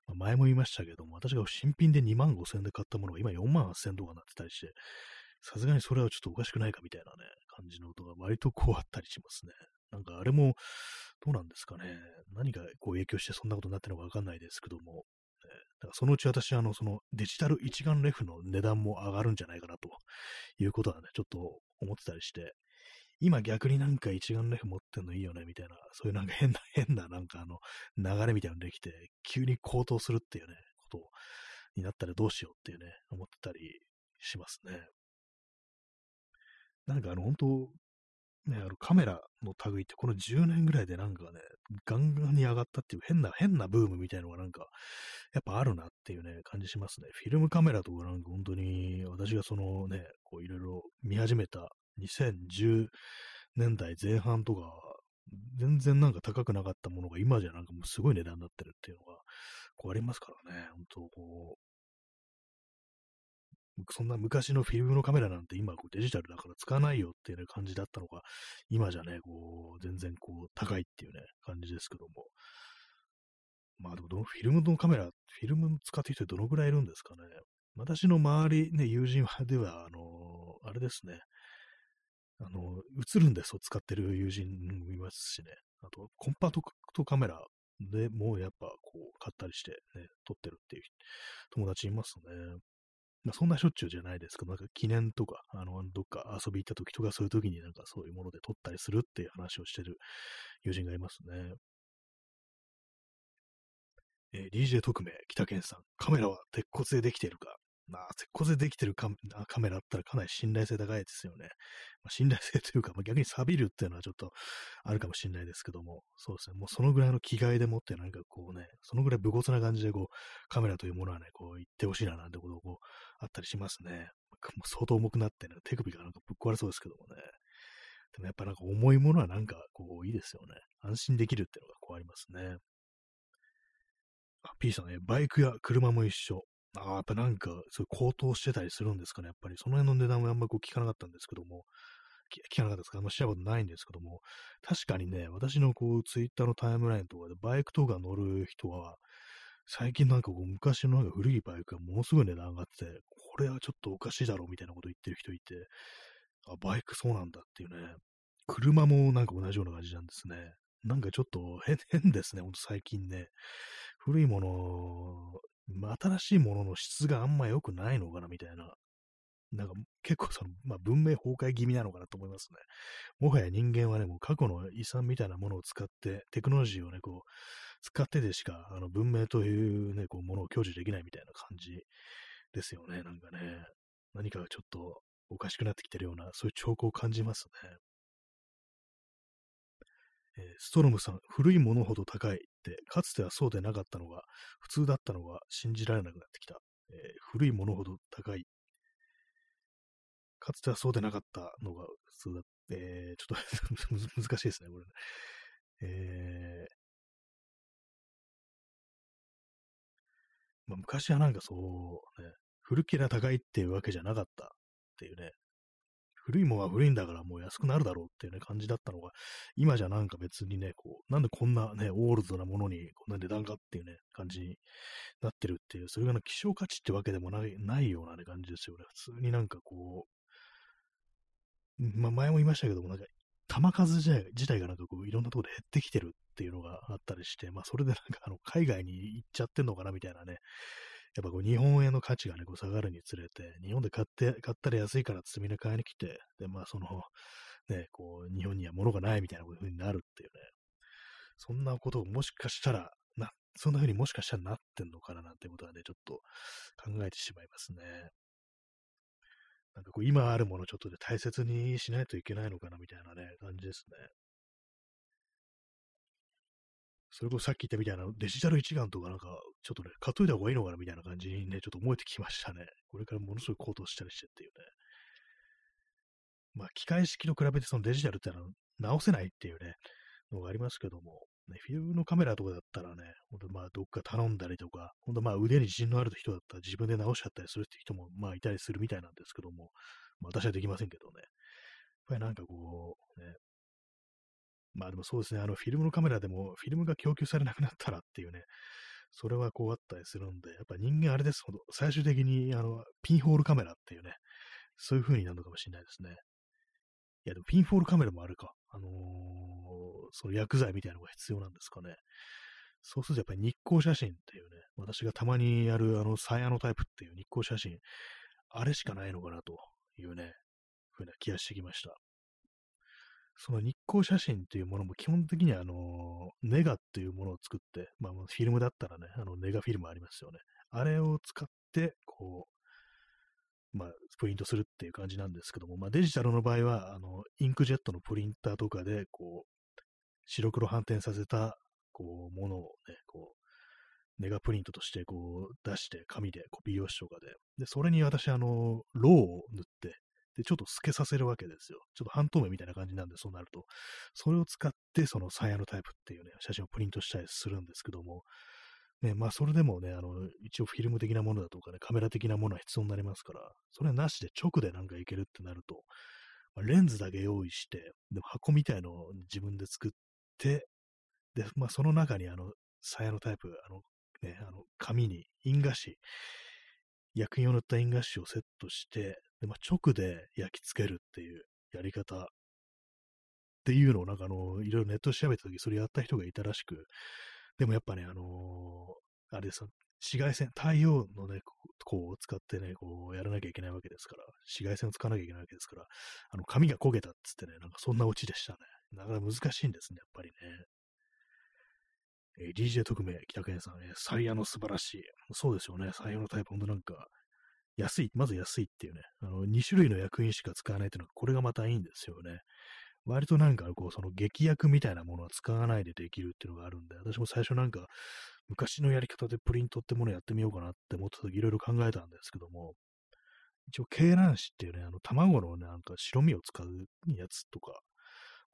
ま、前も言いましたけども、私が新品で2万5千円で買ったものが今4万8千円とかになってたりして、さすがにそれはちょっとおかしくないかみたいなね、感じの音が割とこうあったりしますね。なんかあれも、どうなんですかね。何がこう影響してそんなことになってるのかわかんないですけども、えだからそのうち私、あの、そのデジタル一眼レフの値段も上がるんじゃないかなということはね、ちょっと思ってたりして、今逆になんか一眼レフ持ってんのいいよね、みたいな、そういうなんか変な、変ななんかあの、流れみたいなのできて、急に高騰するっていうね、ことになったらどうしようっていうね、思ってたりしますね。なんかあの、本当ね、あのカメラの類ってこの10年ぐらいでなんかね、ガンガンに上がったっていう変な、変なブームみたいのがなんか、やっぱあるなっていうね、感じしますね。フィルムカメラとかなんか本当に、私がそのね、こういろいろ見始めた2010年代前半とか、全然なんか高くなかったものが今じゃなんかもうすごい値段になってるっていうのが、こうありますからね、本当こう、そんな昔のフィルムのカメラなんて今こうデジタルだから使わないよっていう、ね、感じだったのが、今じゃね、こう、全然こう、高いっていうね、感じですけども。まあでも、どのフィルムのカメラ、フィルム使ってる人どのぐらいいるんですかね。私の周り、ね、友人では、あのあれですね、あの、映るんですを使ってる友人もいますしね、あと、コンパクトカメラでもうやっぱこう、買ったりしてね、撮ってるっていう友達いますね。ま、そんなしょっちゅうじゃないですけど、なんか記念とか、あの、どっか遊び行った時とか、そういう時になんかそういうもので撮ったりするっていう話をしてる友人がいますね。えー、DJ 特命、北健さん、カメラは鉄骨でできているか？まあ、石膏でできてるカカメラだったらかなり信頼性高いですよね。まあ、信頼性というか、まあ、逆に錆びるっていうのはちょっとあるかもしれないですけども、そうですね、もうそのぐらいの気概でもってなんかこうね、そのぐらい武骨な感じでこう、カメラというものはね、こう言ってほしいななんてことをこう、あったりしますね。もう相当重くなってね、手首がなんかぶっ壊れそうですけどもね。でもやっぱなんか重いものはなんかこういいですよね。安心できるっていうのがこうありますね。P さんね、バイクや車も一緒。ああ、やっぱなんか、そうい高騰してたりするんですかね。やっぱりその辺の値段はあんまりこう聞かなかったんですけども、聞かなかったですか？あんましたことないんですけども、確かにね、私のこう、ツイッターのタイムラインとかでバイクとか乗る人は、最近なんかこう、昔のなんか古いバイクがものすごい値段上がってて、これはちょっとおかしいだろうみたいなこと言ってる人いて、あ、バイクそうなんだっていうね。車もなんか同じような感じなんですね。なんかちょっと変ですね、ほんと最近ね。古いもの、新しいものの質があんま良くないのかなみたいな。なんか結構その、まあ、文明崩壊気味なのかなと思いますね。もはや人間はね、もう過去の遺産みたいなものを使って、テクノロジーをね、こう、使ってでしか、あの文明というね、こう、ものを享受できないみたいな感じですよね、なんかね。何かがちょっとおかしくなってきてるような、そういう兆候を感じますね。えー、ストロムさん、古いものほど高いって、かつてはそうでなかったのが、普通だったのが信じられなくなってきた。えー、古いものほど高い。かつてはそうでなかったのが普通だって、えー、ちょっと 難しいですね、これね。えー、まあ、昔はなんかそうね、古けりゃ高いっていうわけじゃなかったっていうね、古いものは古いんだからもう安くなるだろうっていうね感じだったのが、今じゃなんか別にね、こう、なんでこんなね、オールドなものにこんな値段かっていうね、感じになってるっていう、それがね希少価値ってわけでもないないようなね、感じですよね。普通になんかこう、まあ前も言いましたけども、なんか、弾数自体自体がなんかこう、いろんなところで減ってきてるっていうのがあったりして、まあそれでなんかあの、海外に行っちゃってんのかなみたいなね、やっぱこう日本円の価値がね、こう下がるにつれて、日本で買って、買ったら安いからってみんな買いに来て、で、まあその、ね、こう、日本には物がないみたいな風になるっていうね、そんなことをもしかしたら、な、そんな風にもしかしたらなってんのかななんてことはね、ちょっと考えてしまいますね。なんかこう、今あるものちょっとで大切にしないといけないのかなみたいなね、感じですね。それこそさっき言ったみたいなデジタル一眼とかなんか、ちょっとね、買っといた方がいいのかなみたいな感じにね、ちょっと思えてきましたね。これからものすごい高騰したりしてっていうね。まあ、機械式と比べてそのデジタルってのは直せないっていうね、のがありますけども、ね、フィルムのカメラとかだったらね、ほんとまあ、どっか頼んだりとか、ほんとまあ、腕に自信のある人だったら自分で直しちゃったりするって人もまあ、いたりするみたいなんですけども、まあ、私はできませんけどね。やっぱりなんかこう、ね、まあでもそうですね、あのフィルムのカメラでもフィルムが供給されなくなったらっていうね、それはこうあったりするんで、やっぱ人間あれですほど、最終的にあのピンホールカメラっていうね、そういう風になるのかもしれないですね。いやでもピンホールカメラもあるか。あのー、その薬剤みたいなのが必要なんですかね。そうするとやっぱり日光写真っていうね、私がたまにやるあのサイヤのタイプっていう日光写真、あれしかないのかなというね、ふうな気がしてきました。その日光写真っていうものも基本的には、あの、ネガっていうものを作って、まあ、フィルムだったらね、あの、ネガフィルムありますよね。あれを使って、こう、まあ、プリントするっていう感じなんですけども、まあ、デジタルの場合は、あの、インクジェットのプリンターとかで、こう、白黒反転させた、こう、ものをね、こう、ネガプリントとしてこう出して、紙でコピー用紙とかで。で、それに私、あの、ローを塗って、で、ちょっと透けさせるわけですよ。ちょっと半透明みたいな感じなんで、そうなると。それを使って、そのサイヤのタイプっていうね、写真をプリントしたりするんですけども、ね、まあそれでもね、あの、一応フィルム的なものだとかね、カメラ的なものは必要になりますから、それなしで直でなんかいけるってなると、まあ、レンズだけ用意して、でも箱みたいのを自分で作って、で、まあその中にあの、サイヤのタイプ、あの、ね、あの、紙に印画紙、薬品を塗った印画紙をセットして、で、まあ、直で焼き付けるっていうやり方っていうのをなんかあの、いろいろネットで調べたとき、それやった人がいたらしく、でもやっぱね、あのー、あれです紫外線、太陽のね、こう使ってね、こうやらなきゃいけないわけですから、紫外線を使わなきゃいけないわけですから、あの、髪が焦げたっつってね、なんかそんなオチでしたね。なかなか難しいんですね、やっぱりね。え、DJ 特命、北健さん、えー、サイヤの素晴らしい。そうですよね、サイヤのタイプ、ほんとなんか、安い、まず安いっていうね、あの、2種類の薬品しか使わないっていうのが、これがまたいいんですよね。割となんか、こう、その劇薬みたいなものは使わないでできるっていうのがあるんで、私も最初なんか、昔のやり方でプリントってものをやってみようかなって思った時いろいろ考えたんですけども、一応、鶏卵子っていうね、あの、卵のね、なんか白身を使うやつとか、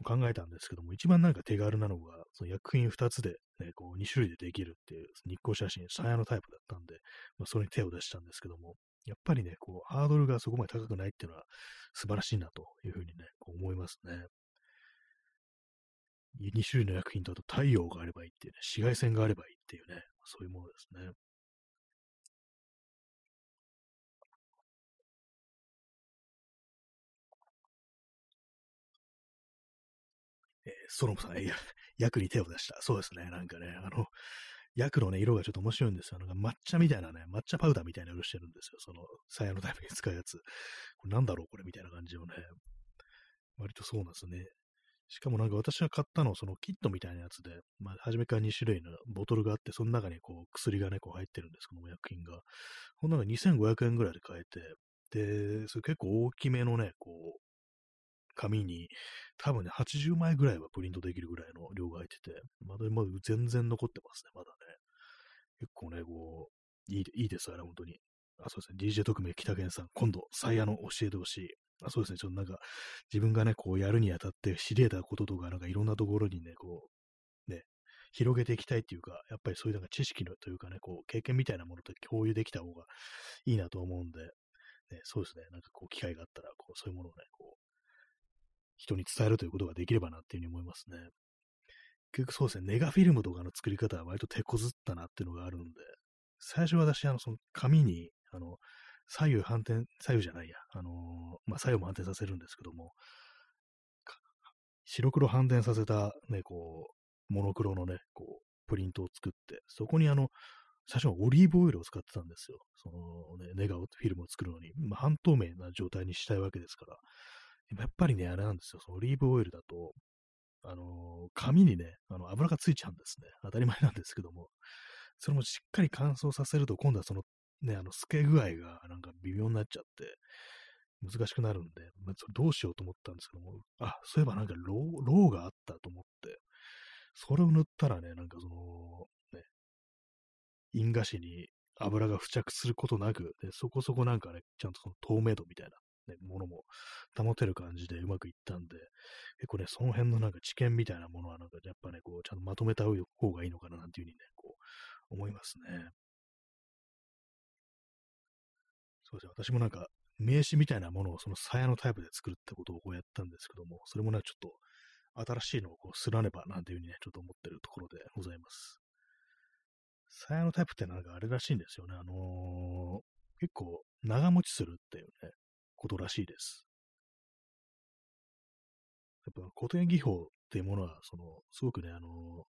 考えたんですけども、一番なんか手軽なのが、その薬品2つで、ね、こう2種類でできるっていう日光写真、サヤのタイプだったんで、まあ、それに手を出したんですけども、やっぱりね、こう、ハードルがそこまで高くないっていうのは素晴らしいなというふうにね、こう思いますね。2種類の薬品とあと太陽があればいいっていうね、紫外線があればいいっていうね、そういうものですね。えー、ストロムさん、いや、薬に手を出した。そうですね。なんかね、あの、薬のね、色がちょっと面白いんですよ。なんか抹茶みたいなね、抹茶パウダーみたいな色してるんですよ。その、サヤのタイプに使うやつ。これなんだろうこれみたいな感じをね。割とそうなんですね。しかもなんか私が買ったのは、そのキットみたいなやつで、まあ、初めから2種類のボトルがあって、その中にこう、薬がね、こう入ってるんですけども、薬品が。この中2500円ぐらいで買えて、で、それ結構大きめのね、こう、紙に、多分ね、80枚ぐらいはプリントできるぐらいの量が入ってて、まだ、まだ全然残ってますね、まだね。結構ね、こう、いいいいです、あれ、本当に。あ、そうですね、DJ 特命北源さん、今度、サイヤの教えてほしい。あそうですね、ちょっとなんか、自分がね、こうやるにあたって知り得たこととか、なんかいろんなところにね、こう、ね、広げていきたいっていうか、やっぱりそういうなんか知識のというかね、こう、経験みたいなものと共有できた方がいいなと思うんで、ね、そうですね、なんかこう、機会があったら、こう、そういうものをね、こう、人に伝えるということができればなっていうふうに思いますね。結局そうですね、ネガフィルムとかの作り方は割と手こずったなっていうのがあるんで、最初私、あの、その紙に、あの、左右反転、左右じゃないや、あの、まあ、左右も反転させるんですけども、白黒反転させた、ね、こう、モノクロのね、こう、プリントを作って、そこにあの、最初はオリーブオイルを使ってたんですよ。そのね、ネガフィルムを作るのに、まあ、半透明な状態にしたいわけですから。やっぱりね、あれなんですよ。そのオリーブオイルだと、あのー、紙にね、あの油がついちゃうんですね。当たり前なんですけども。それもしっかり乾燥させると、今度はそのね、あの、透け具合がなんか微妙になっちゃって、難しくなるんで、まあ、それどうしようと思ったんですけども、あ、そういえばなんかロー、ローがあったと思って、それを塗ったらね、なんかその、ね、印画紙に油が付着することなく、でそこそこなんかね、ちゃんとその透明度みたいなね、ものも保てる感じでうまくいったんで、結構ね、その辺のなんか知見みたいなものはなんかやっぱね、こう、ちゃんとまとめた方がいいのかななんていうふうにね、こう、思いますね。そうですね、私もなんか、名刺みたいなものをその鞘のタイプで作るってことをこうやったんですけども、それもね、ちょっと新しいのをこうすらねばなんていうふうにね、ちょっと思ってるところでございます。鞘のタイプってなんかあれらしいんですよね。あのー、結構長持ちするっていうね、ことらしいです。やっぱ古典技法っていうものは、その、すごくね、あの、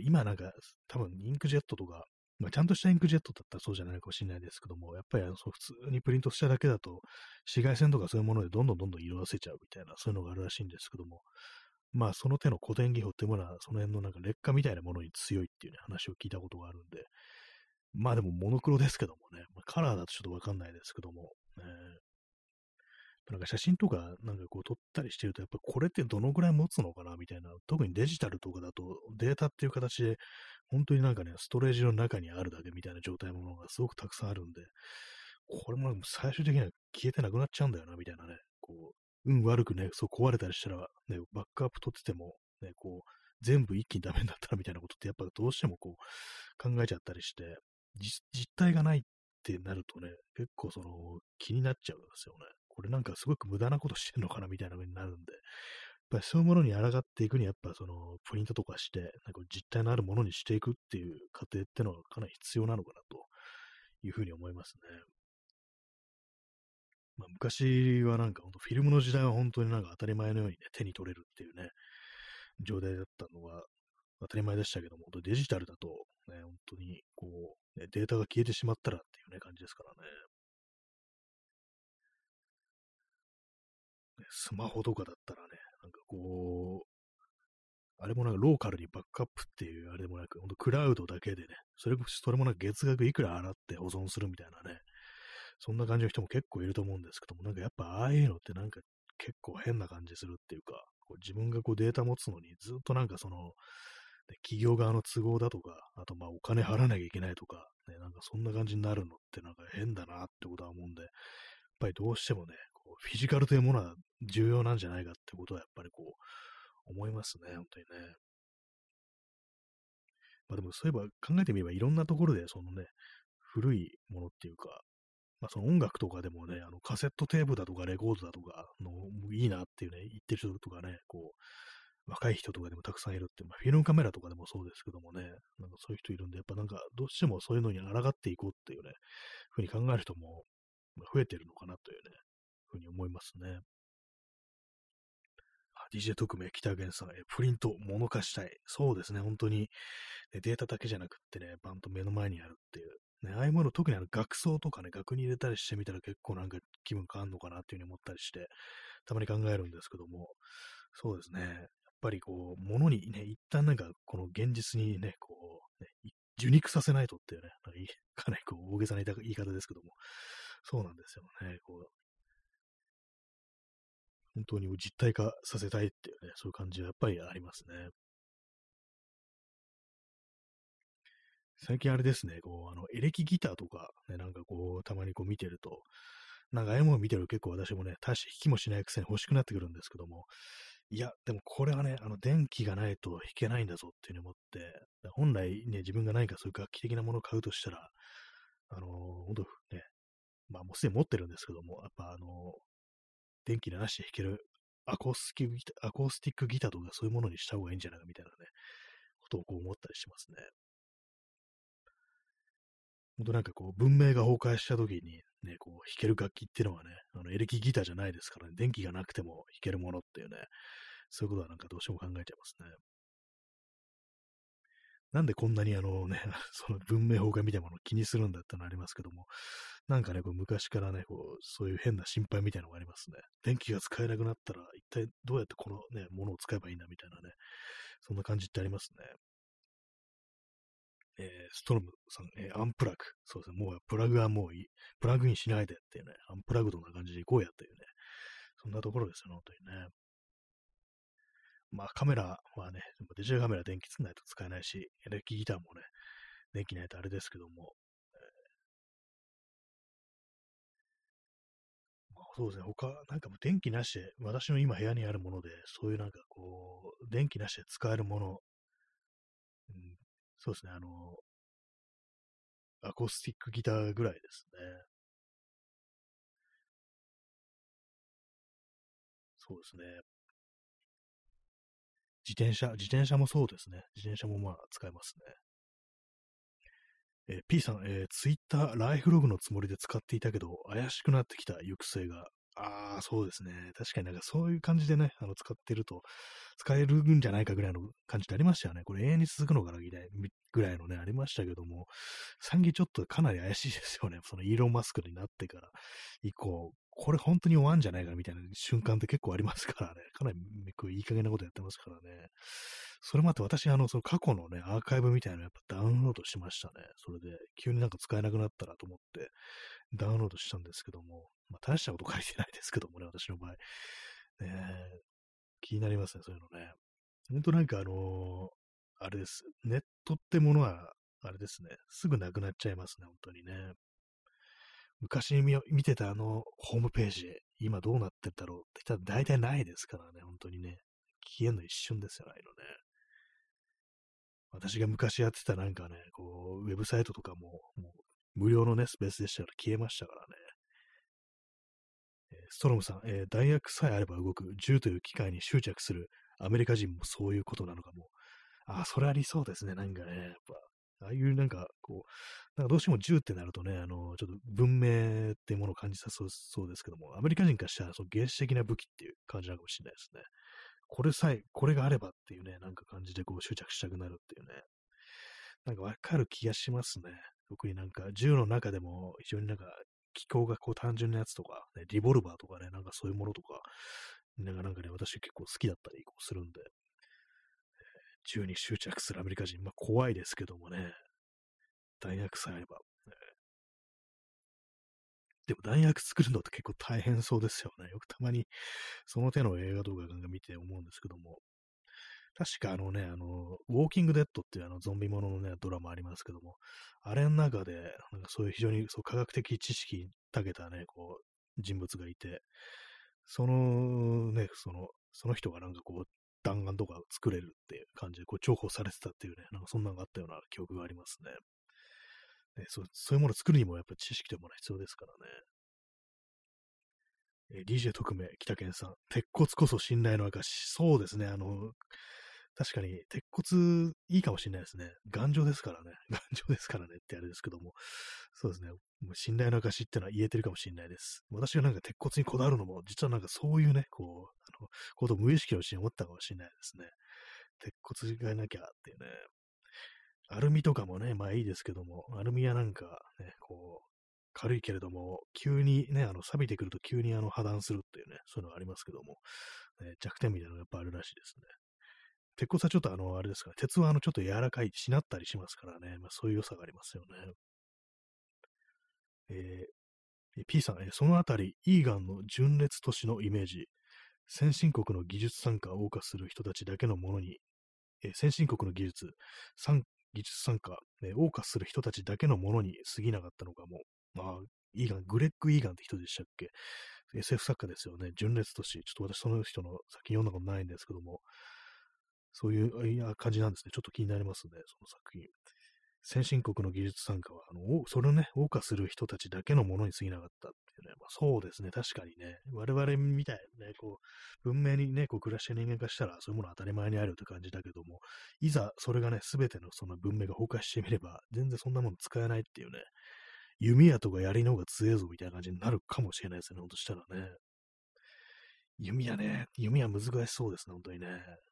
今なんか、多分インクジェットとか、まあ、ちゃんとしたインクジェットだったらそうじゃないかもしれないですけども、やっぱりあのそ普通にプリントしただけだと、紫外線とかそういうものでどんどんどんどん色あせちゃうみたいな、そういうのがあるらしいんですけども、まあその手の古典技法っていうものは、その辺のなんか劣化みたいなものに強いっていうね、話を聞いたことがあるんで、まあでもモノクロですけどもね、まあ、カラーだとちょっとわかんないですけども、えなんか写真とかなんかこう撮ったりしてると、やっぱこれってどのぐらい持つのかなみたいな、特にデジタルとかだとデータっていう形で、本当になんかね、ストレージの中にあるだけみたいな状態ものがすごくたくさんあるんで、これも最終的には消えてなくなっちゃうんだよな、みたいなね、こう、運悪くね、そう壊れたりしたら、ね、バックアップ取ってても、ね、こう、全部一気にダメになったらみたいなことってやっぱどうしてもこう考えちゃったりして、実体がないってなるとね、結構その気になっちゃうんですよね。これなんかすごく無駄なことしてんのかなみたいな風になるんで、やっぱりそういうものに抗っていくには、やっぱそのプリントとかして、なんか実体のあるものにしていくっていう過程ってのはかなり必要なのかなというふうに思いますね。まあ、昔はなんか本当フィルムの時代は本当になんか当たり前のようにね、手に取れるっていうね、状態だったのは当たり前でしたけども、デジタルだとね、本当にこう、ね、データが消えてしまったらっていうね、感じですからね。スマホとかだったらね、なんかこう、あれもなんかローカルにバックアップっていうあれでもなく、ほんとクラウドだけでね、それそれもなんか月額いくら払って保存するみたいなね、そんな感じの人も結構いると思うんですけども、なんかやっぱああいうのってなんか結構変な感じするっていうか、こう自分がこうデータ持つのにずっとなんかその、企業側の都合だとか、あとまあお金払わなきゃいけないとか、ね、なんかそんな感じになるのってなんか変だなってことは思うんで、やっぱりどうしてもね、こうフィジカルというものは重要なんじゃないかってことはやっぱりこう思いますね、本当にね。まあでもそういえば考えてみればいろんなところでそのね、古いものっていうか、まあ、その音楽とかでもね、あのカセットテープだとかレコードだとかのいいなっていうね、言ってる人とかね、こう、若い人とかでもたくさんいるって、まあ、フィルムカメラとかでもそうですけどもね、なんかそういう人いるんで、やっぱなんかどうしてもそういうのに抗っていこうっていうね、ふうに考える人も増えてるのかなというね、ふうに思いますね。DJ 特命北源さん、えプリント、物化したい。そうですね、本当に、ね、データだけじゃなくってね、バンと目の前にあるっていう。ね、ああいうもの、特にあの楽奏とかね、楽に入れたりしてみたら結構なんか気分変わんのかなっていうふうに思ったりして、たまに考えるんですけども、そうですね、やっぱりこう、ものにね、一旦なんかこの現実にね、こう、ね、受肉させないとっていうね、かなりこう大げさな言い方ですけども、そうなんですよね、こう、本当に実体化させたいっていうね、そういう感じはやっぱりありますね。最近あれですね、こう、あの、エレキギターとか、ね、なんかこう、たまにこう見てると、なんかああいうもの見てると結構私もね、大して弾きもしないくせに欲しくなってくるんですけども、いや、でもこれはね、あの、電気がないと弾けないんだぞっていうふうに思って、本来ね、自分が何かそういう楽器的なものを買うとしたら、あの本当ね、まあもうすでに持ってるんですけども、やっぱあの電気なしで弾けるアコースティックギター、アコースティックギターとかそういうものにした方がいいんじゃないかみたいなね、ことをこう思ったりしますね。本当なんかこう、文明が崩壊した時にね、こう、弾ける楽器っていうのはね、あの、エレキギターじゃないですからね、電気がなくても弾けるものっていうね、そういうことはなんかどうしても考えちゃいますね。なんでこんなにあのね、その文明崩壊みたいなものを気にするんだってのありますけども、なんかね、こう昔からね、こう、そういう変な心配みたいなのがありますね。電気が使えなくなったら、一体どうやってこのね、ものを使えばいいんだみたいなね、そんな感じってありますね。えー、ストロムさん、えー、アンプラグ。そうですね、もうプラグはもういい。プラグインしないでっていうね、アンプラグドな感じでいこうやっていうね、そんなところですよね、本当にね。まあカメラはね、デジタルカメラ電気つないと使えないし、エレキギターもね、電気ないとあれですけども、そうですね、他、なんかもう電気なしで、私の今部屋にあるもので、そういうなんかこう、電気なしで使えるもの、うん、そうですね、あの、アコースティックギターぐらいですね。そうですね。自転車、自転車もそうですね。自転車もまあ使えますね。えー、P さん、えー、Twitter ライフログのつもりで使っていたけど、怪しくなってきた行く末が。ああ、そうですね。確かになんかそういう感じでね、あの使ってると、使えるんじゃないかぐらいの感じってありましたよね。これ永遠に続くのかなぐらいのね、ありましたけども、最近ちょっとかなり怪しいですよね。そのイーロン・マスクになってから以降、これ本当に終わんじゃないかみたいな瞬間って結構ありますからね。かなりいい加減なことやってますからね。それもあって私、あの、その過去のね、アーカイブみたいなのやっぱダウンロードしましたね。それで、急になんか使えなくなったらと思って、ダウンロードしたんですけども、まあ、大したこと書いてないですけどもね、私の場合。ね、気になりますね、そういうのね。本当なんかあのー、あれです。ネットってものは、あれですね、すぐなくなっちゃいますね、本当にね。昔見てたあのホームページ、今どうなってんだろうって言ったら大体ないですからね、本当にね。消えんの一瞬ですよ、ないのね。私が昔やってたなんかね、こう、ウェブサイトとかも、もう無料のね、スペースでしたから消えましたからね。ストロムさん、えー、弾薬さえあれば動く銃という機械に執着するアメリカ人もそういうことなのかも。あ、それありそうですね、なんかね。やっぱああいうなんか、こう、なんかどうしても銃ってなるとね、あの、ちょっと文明っていうものを感じさそうそうですけども、アメリカ人からしたらその原始的な武器っていう感じなのかもしれないですね。これさえ、これがあればっていうね、なんか感じでこう執着したくなるっていうね。なんかわかる気がしますね。特になんか銃の中でも非常になんか気候がこう単純なやつとか、ね、リボルバーとかね、なんかそういうものとか、なんかなんかね、私結構好きだったりこうするんで、銃に執着するアメリカ人、まあ怖いですけどもね、弾薬さえあれば、でも弾薬作るのって結構大変そうですよね。よくたまにその手の映画動画なんか見て思うんですけども、確かあのね、あの、ウォーキングデッドっていうあのゾンビもののね、ドラマありますけども、あれの中で、なんかそういう非常にそう科学的知識たけたね、こう、人物がいて、そのね、その、その人がなんかこう、弾丸とか作れるっていう感じで、こう、重宝されてたっていうね、なんかそんなのがあったような記憶がありますね。ねそうそういうものを作るにもやっぱ知識というものは必要ですからね。え DJ 特命、北健さん。鉄骨こそ信頼の証。そうですね。あの、確かに、鉄骨いいかもしれないですね。頑丈ですからね。頑丈ですからねってあれですけども。そうですね。もう信頼の証ってのは言えてるかもしれないです。私がなんか鉄骨にこだわるのも、実はなんかそういうね、こう、あの、ことを無意識のうちに思ったかもしれないですね。鉄骨がいなきゃっていうね。アルミとかもね、まあいいですけども、アルミはなんかね、こう、軽いけれども、急にね、あの、錆びてくると急にあの破断するっていうね、そういうのがありますけども、ね、弱点みたいなのがやっぱあるらしいですね。鉄骨はちょっとあの、あれですかね、鉄はあの、ちょっと柔らかい、しなったりしますからね、まあそういう良さがありますよね。えー、P さん、えー、そのあたり、イーガンの純烈都市のイメージ、先進国の技術参加を謳歌する人たちだけのものに、えー、先進国の技術、技術参加、ね、謳歌する人たちだけのものに過ぎなかったのかも。まあ、イーガン、グレッグ・イーガンって人でしたっけ ?SF 作家ですよね。純烈都市。ちょっと私その人の作品読んだことないんですけども、そういう感じなんですね。ちょっと気になりますね、その作品。先進国の技術参加は、あの、それをね、謳歌する人たちだけのものに過ぎなかったっていうね、まあ、そうですね、確かにね、我々みたいなね、こう、文明にね、こう暮らして人間化したら、そういうもの当たり前にあるって感じだけども、いざそれがね、すべてのその文明が崩壊してみれば、全然そんなもの使えないっていうね、弓矢とか槍の方が強えぞみたいな感じになるかもしれないですね、ほんとしたらね。弓矢ね、弓矢難しそうですね、本当にね。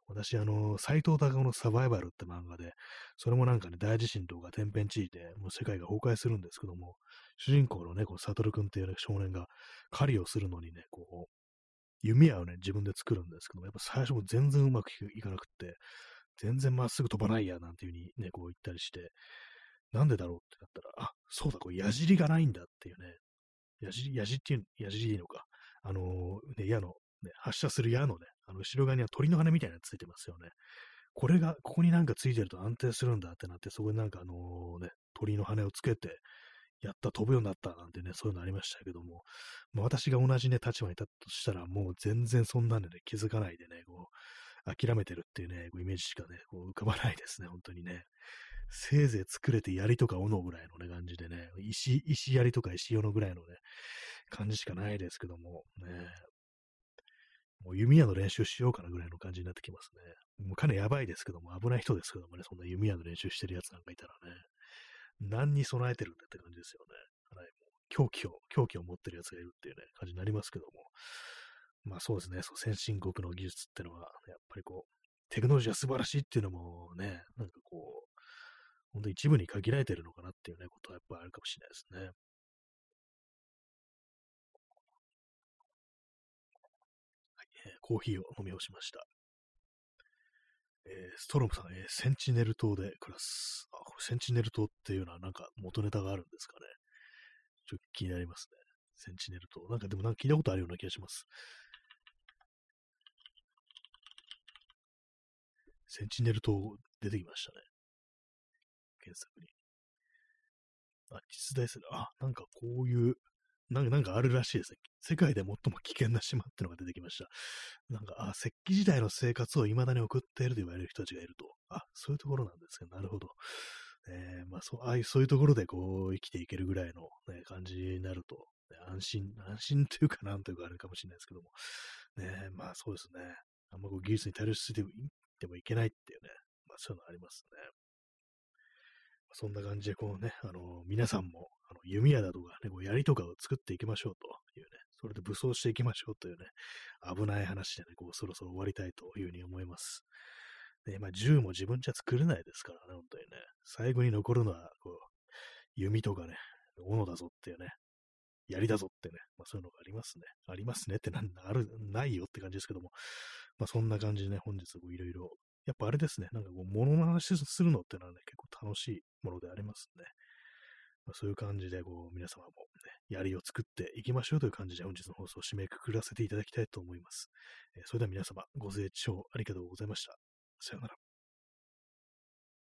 私、あの、斎藤隆夫のサバイバルって漫画で、それもなんかね、大地震とか天変地異で、もう世界が崩壊するんですけども、主人公のね、こう、悟君っていう、ね、少年が狩りをするのにね、こう、弓矢をね、自分で作るんですけども、やっぱ最初も全然うまくいかなくって、全然まっすぐ飛ばないや、なんていう風にね、こう言ったりして、なんでだろうってなったら、あ、そうだ、これ矢尻がないんだっていうね、矢尻、矢尻っていう、矢尻でいいのか。あのー、ね、矢のね、発射する矢のね、あの後ろ側には鳥の羽みたいなのついてますよね。これが、ここになんかついてると安定するんだってなって、そこになんかあのね、鳥の羽をつけて、やった、飛ぶようになったなんてね、そういうのありましたけども、まあ、私が同じね、立場にいたとしたら、もう全然そんなんでね、気づかないでね、こう、諦めてるっていうね、こうイメージしかね、こう浮かばないですね、本当にね。せいぜい作れて槍とか斧ぐらいのね、感じでね、石、石槍とか石斧ぐらいのね、感じしかないですけども、ね、もう弓矢の練習しようかなぐらいの感じになってきますね。もうかなりやばいですけども、危ない人ですけどもね、そんな弓矢の練習してるやつなんかいたらね、何に備えてるんだって感じですよね。かなりもう狂気を、狂気を持ってるやつがいるっていうね、感じになりますけども。まあそうですね、そう先進国の技術ってのは、やっぱりこう、テクノロジーは素晴らしいっていうのもね、なんかこう、本当一部に限られてるのかなっていうね、ことはやっぱあるかもしれないですね。コーヒーを飲み干しました。えー、ストロムさん、えー、センチネル島で暮らす。あ、これセンチネル島っていうのはなんか元ネタがあるんですかね。ちょっと気になりますね。センチネル島。なんかでもなんか聞いたことあるような気がします。センチネル島出てきましたね。検索に。あ、実在する。あ、なんかこういうなんか、なんかあるらしいですね。世界で最も危険な島ってのが出てきました。なんか、あ、石器時代の生活を未だに送っていると言われる人たちがいると。あ、そういうところなんですか。なるほど。えー、まあ、そう、ああいう、そういうところでこう、生きていけるぐらいの、ね、感じになると、ね、安心、安心というかなんというかあるかもしれないですけども。ね、まあそうですね。あんまこう技術に頼りすぎてもいけないっていうね、まあそういうのありますね。そんな感じで、こうね、あの、皆さんも、の弓矢だとかね、こう槍とかを作っていきましょうというね、それで武装していきましょうというね、危ない話でね、こう、そろそろ終わりたいというふうに思います。で、まあ、銃も自分じゃ作れないですからね、本当にね。最後に残るのは、こう、弓とかね、斧だぞっていうね、槍だぞってね、まあそういうのがありますね。ありますねってなんある、ないよって感じですけども、まあそんな感じでね、本日いろいろやっぱあれですね、なんかこう、物の話するのってのはね、結構楽しいものでありますね。まあ、そういう感じで、こう、皆様もね、槍を作っていきましょうという感じで本日の放送を締めくくらせていただきたいと思います。えーそれでは皆様、ご清聴ありがとうございました。さようなら。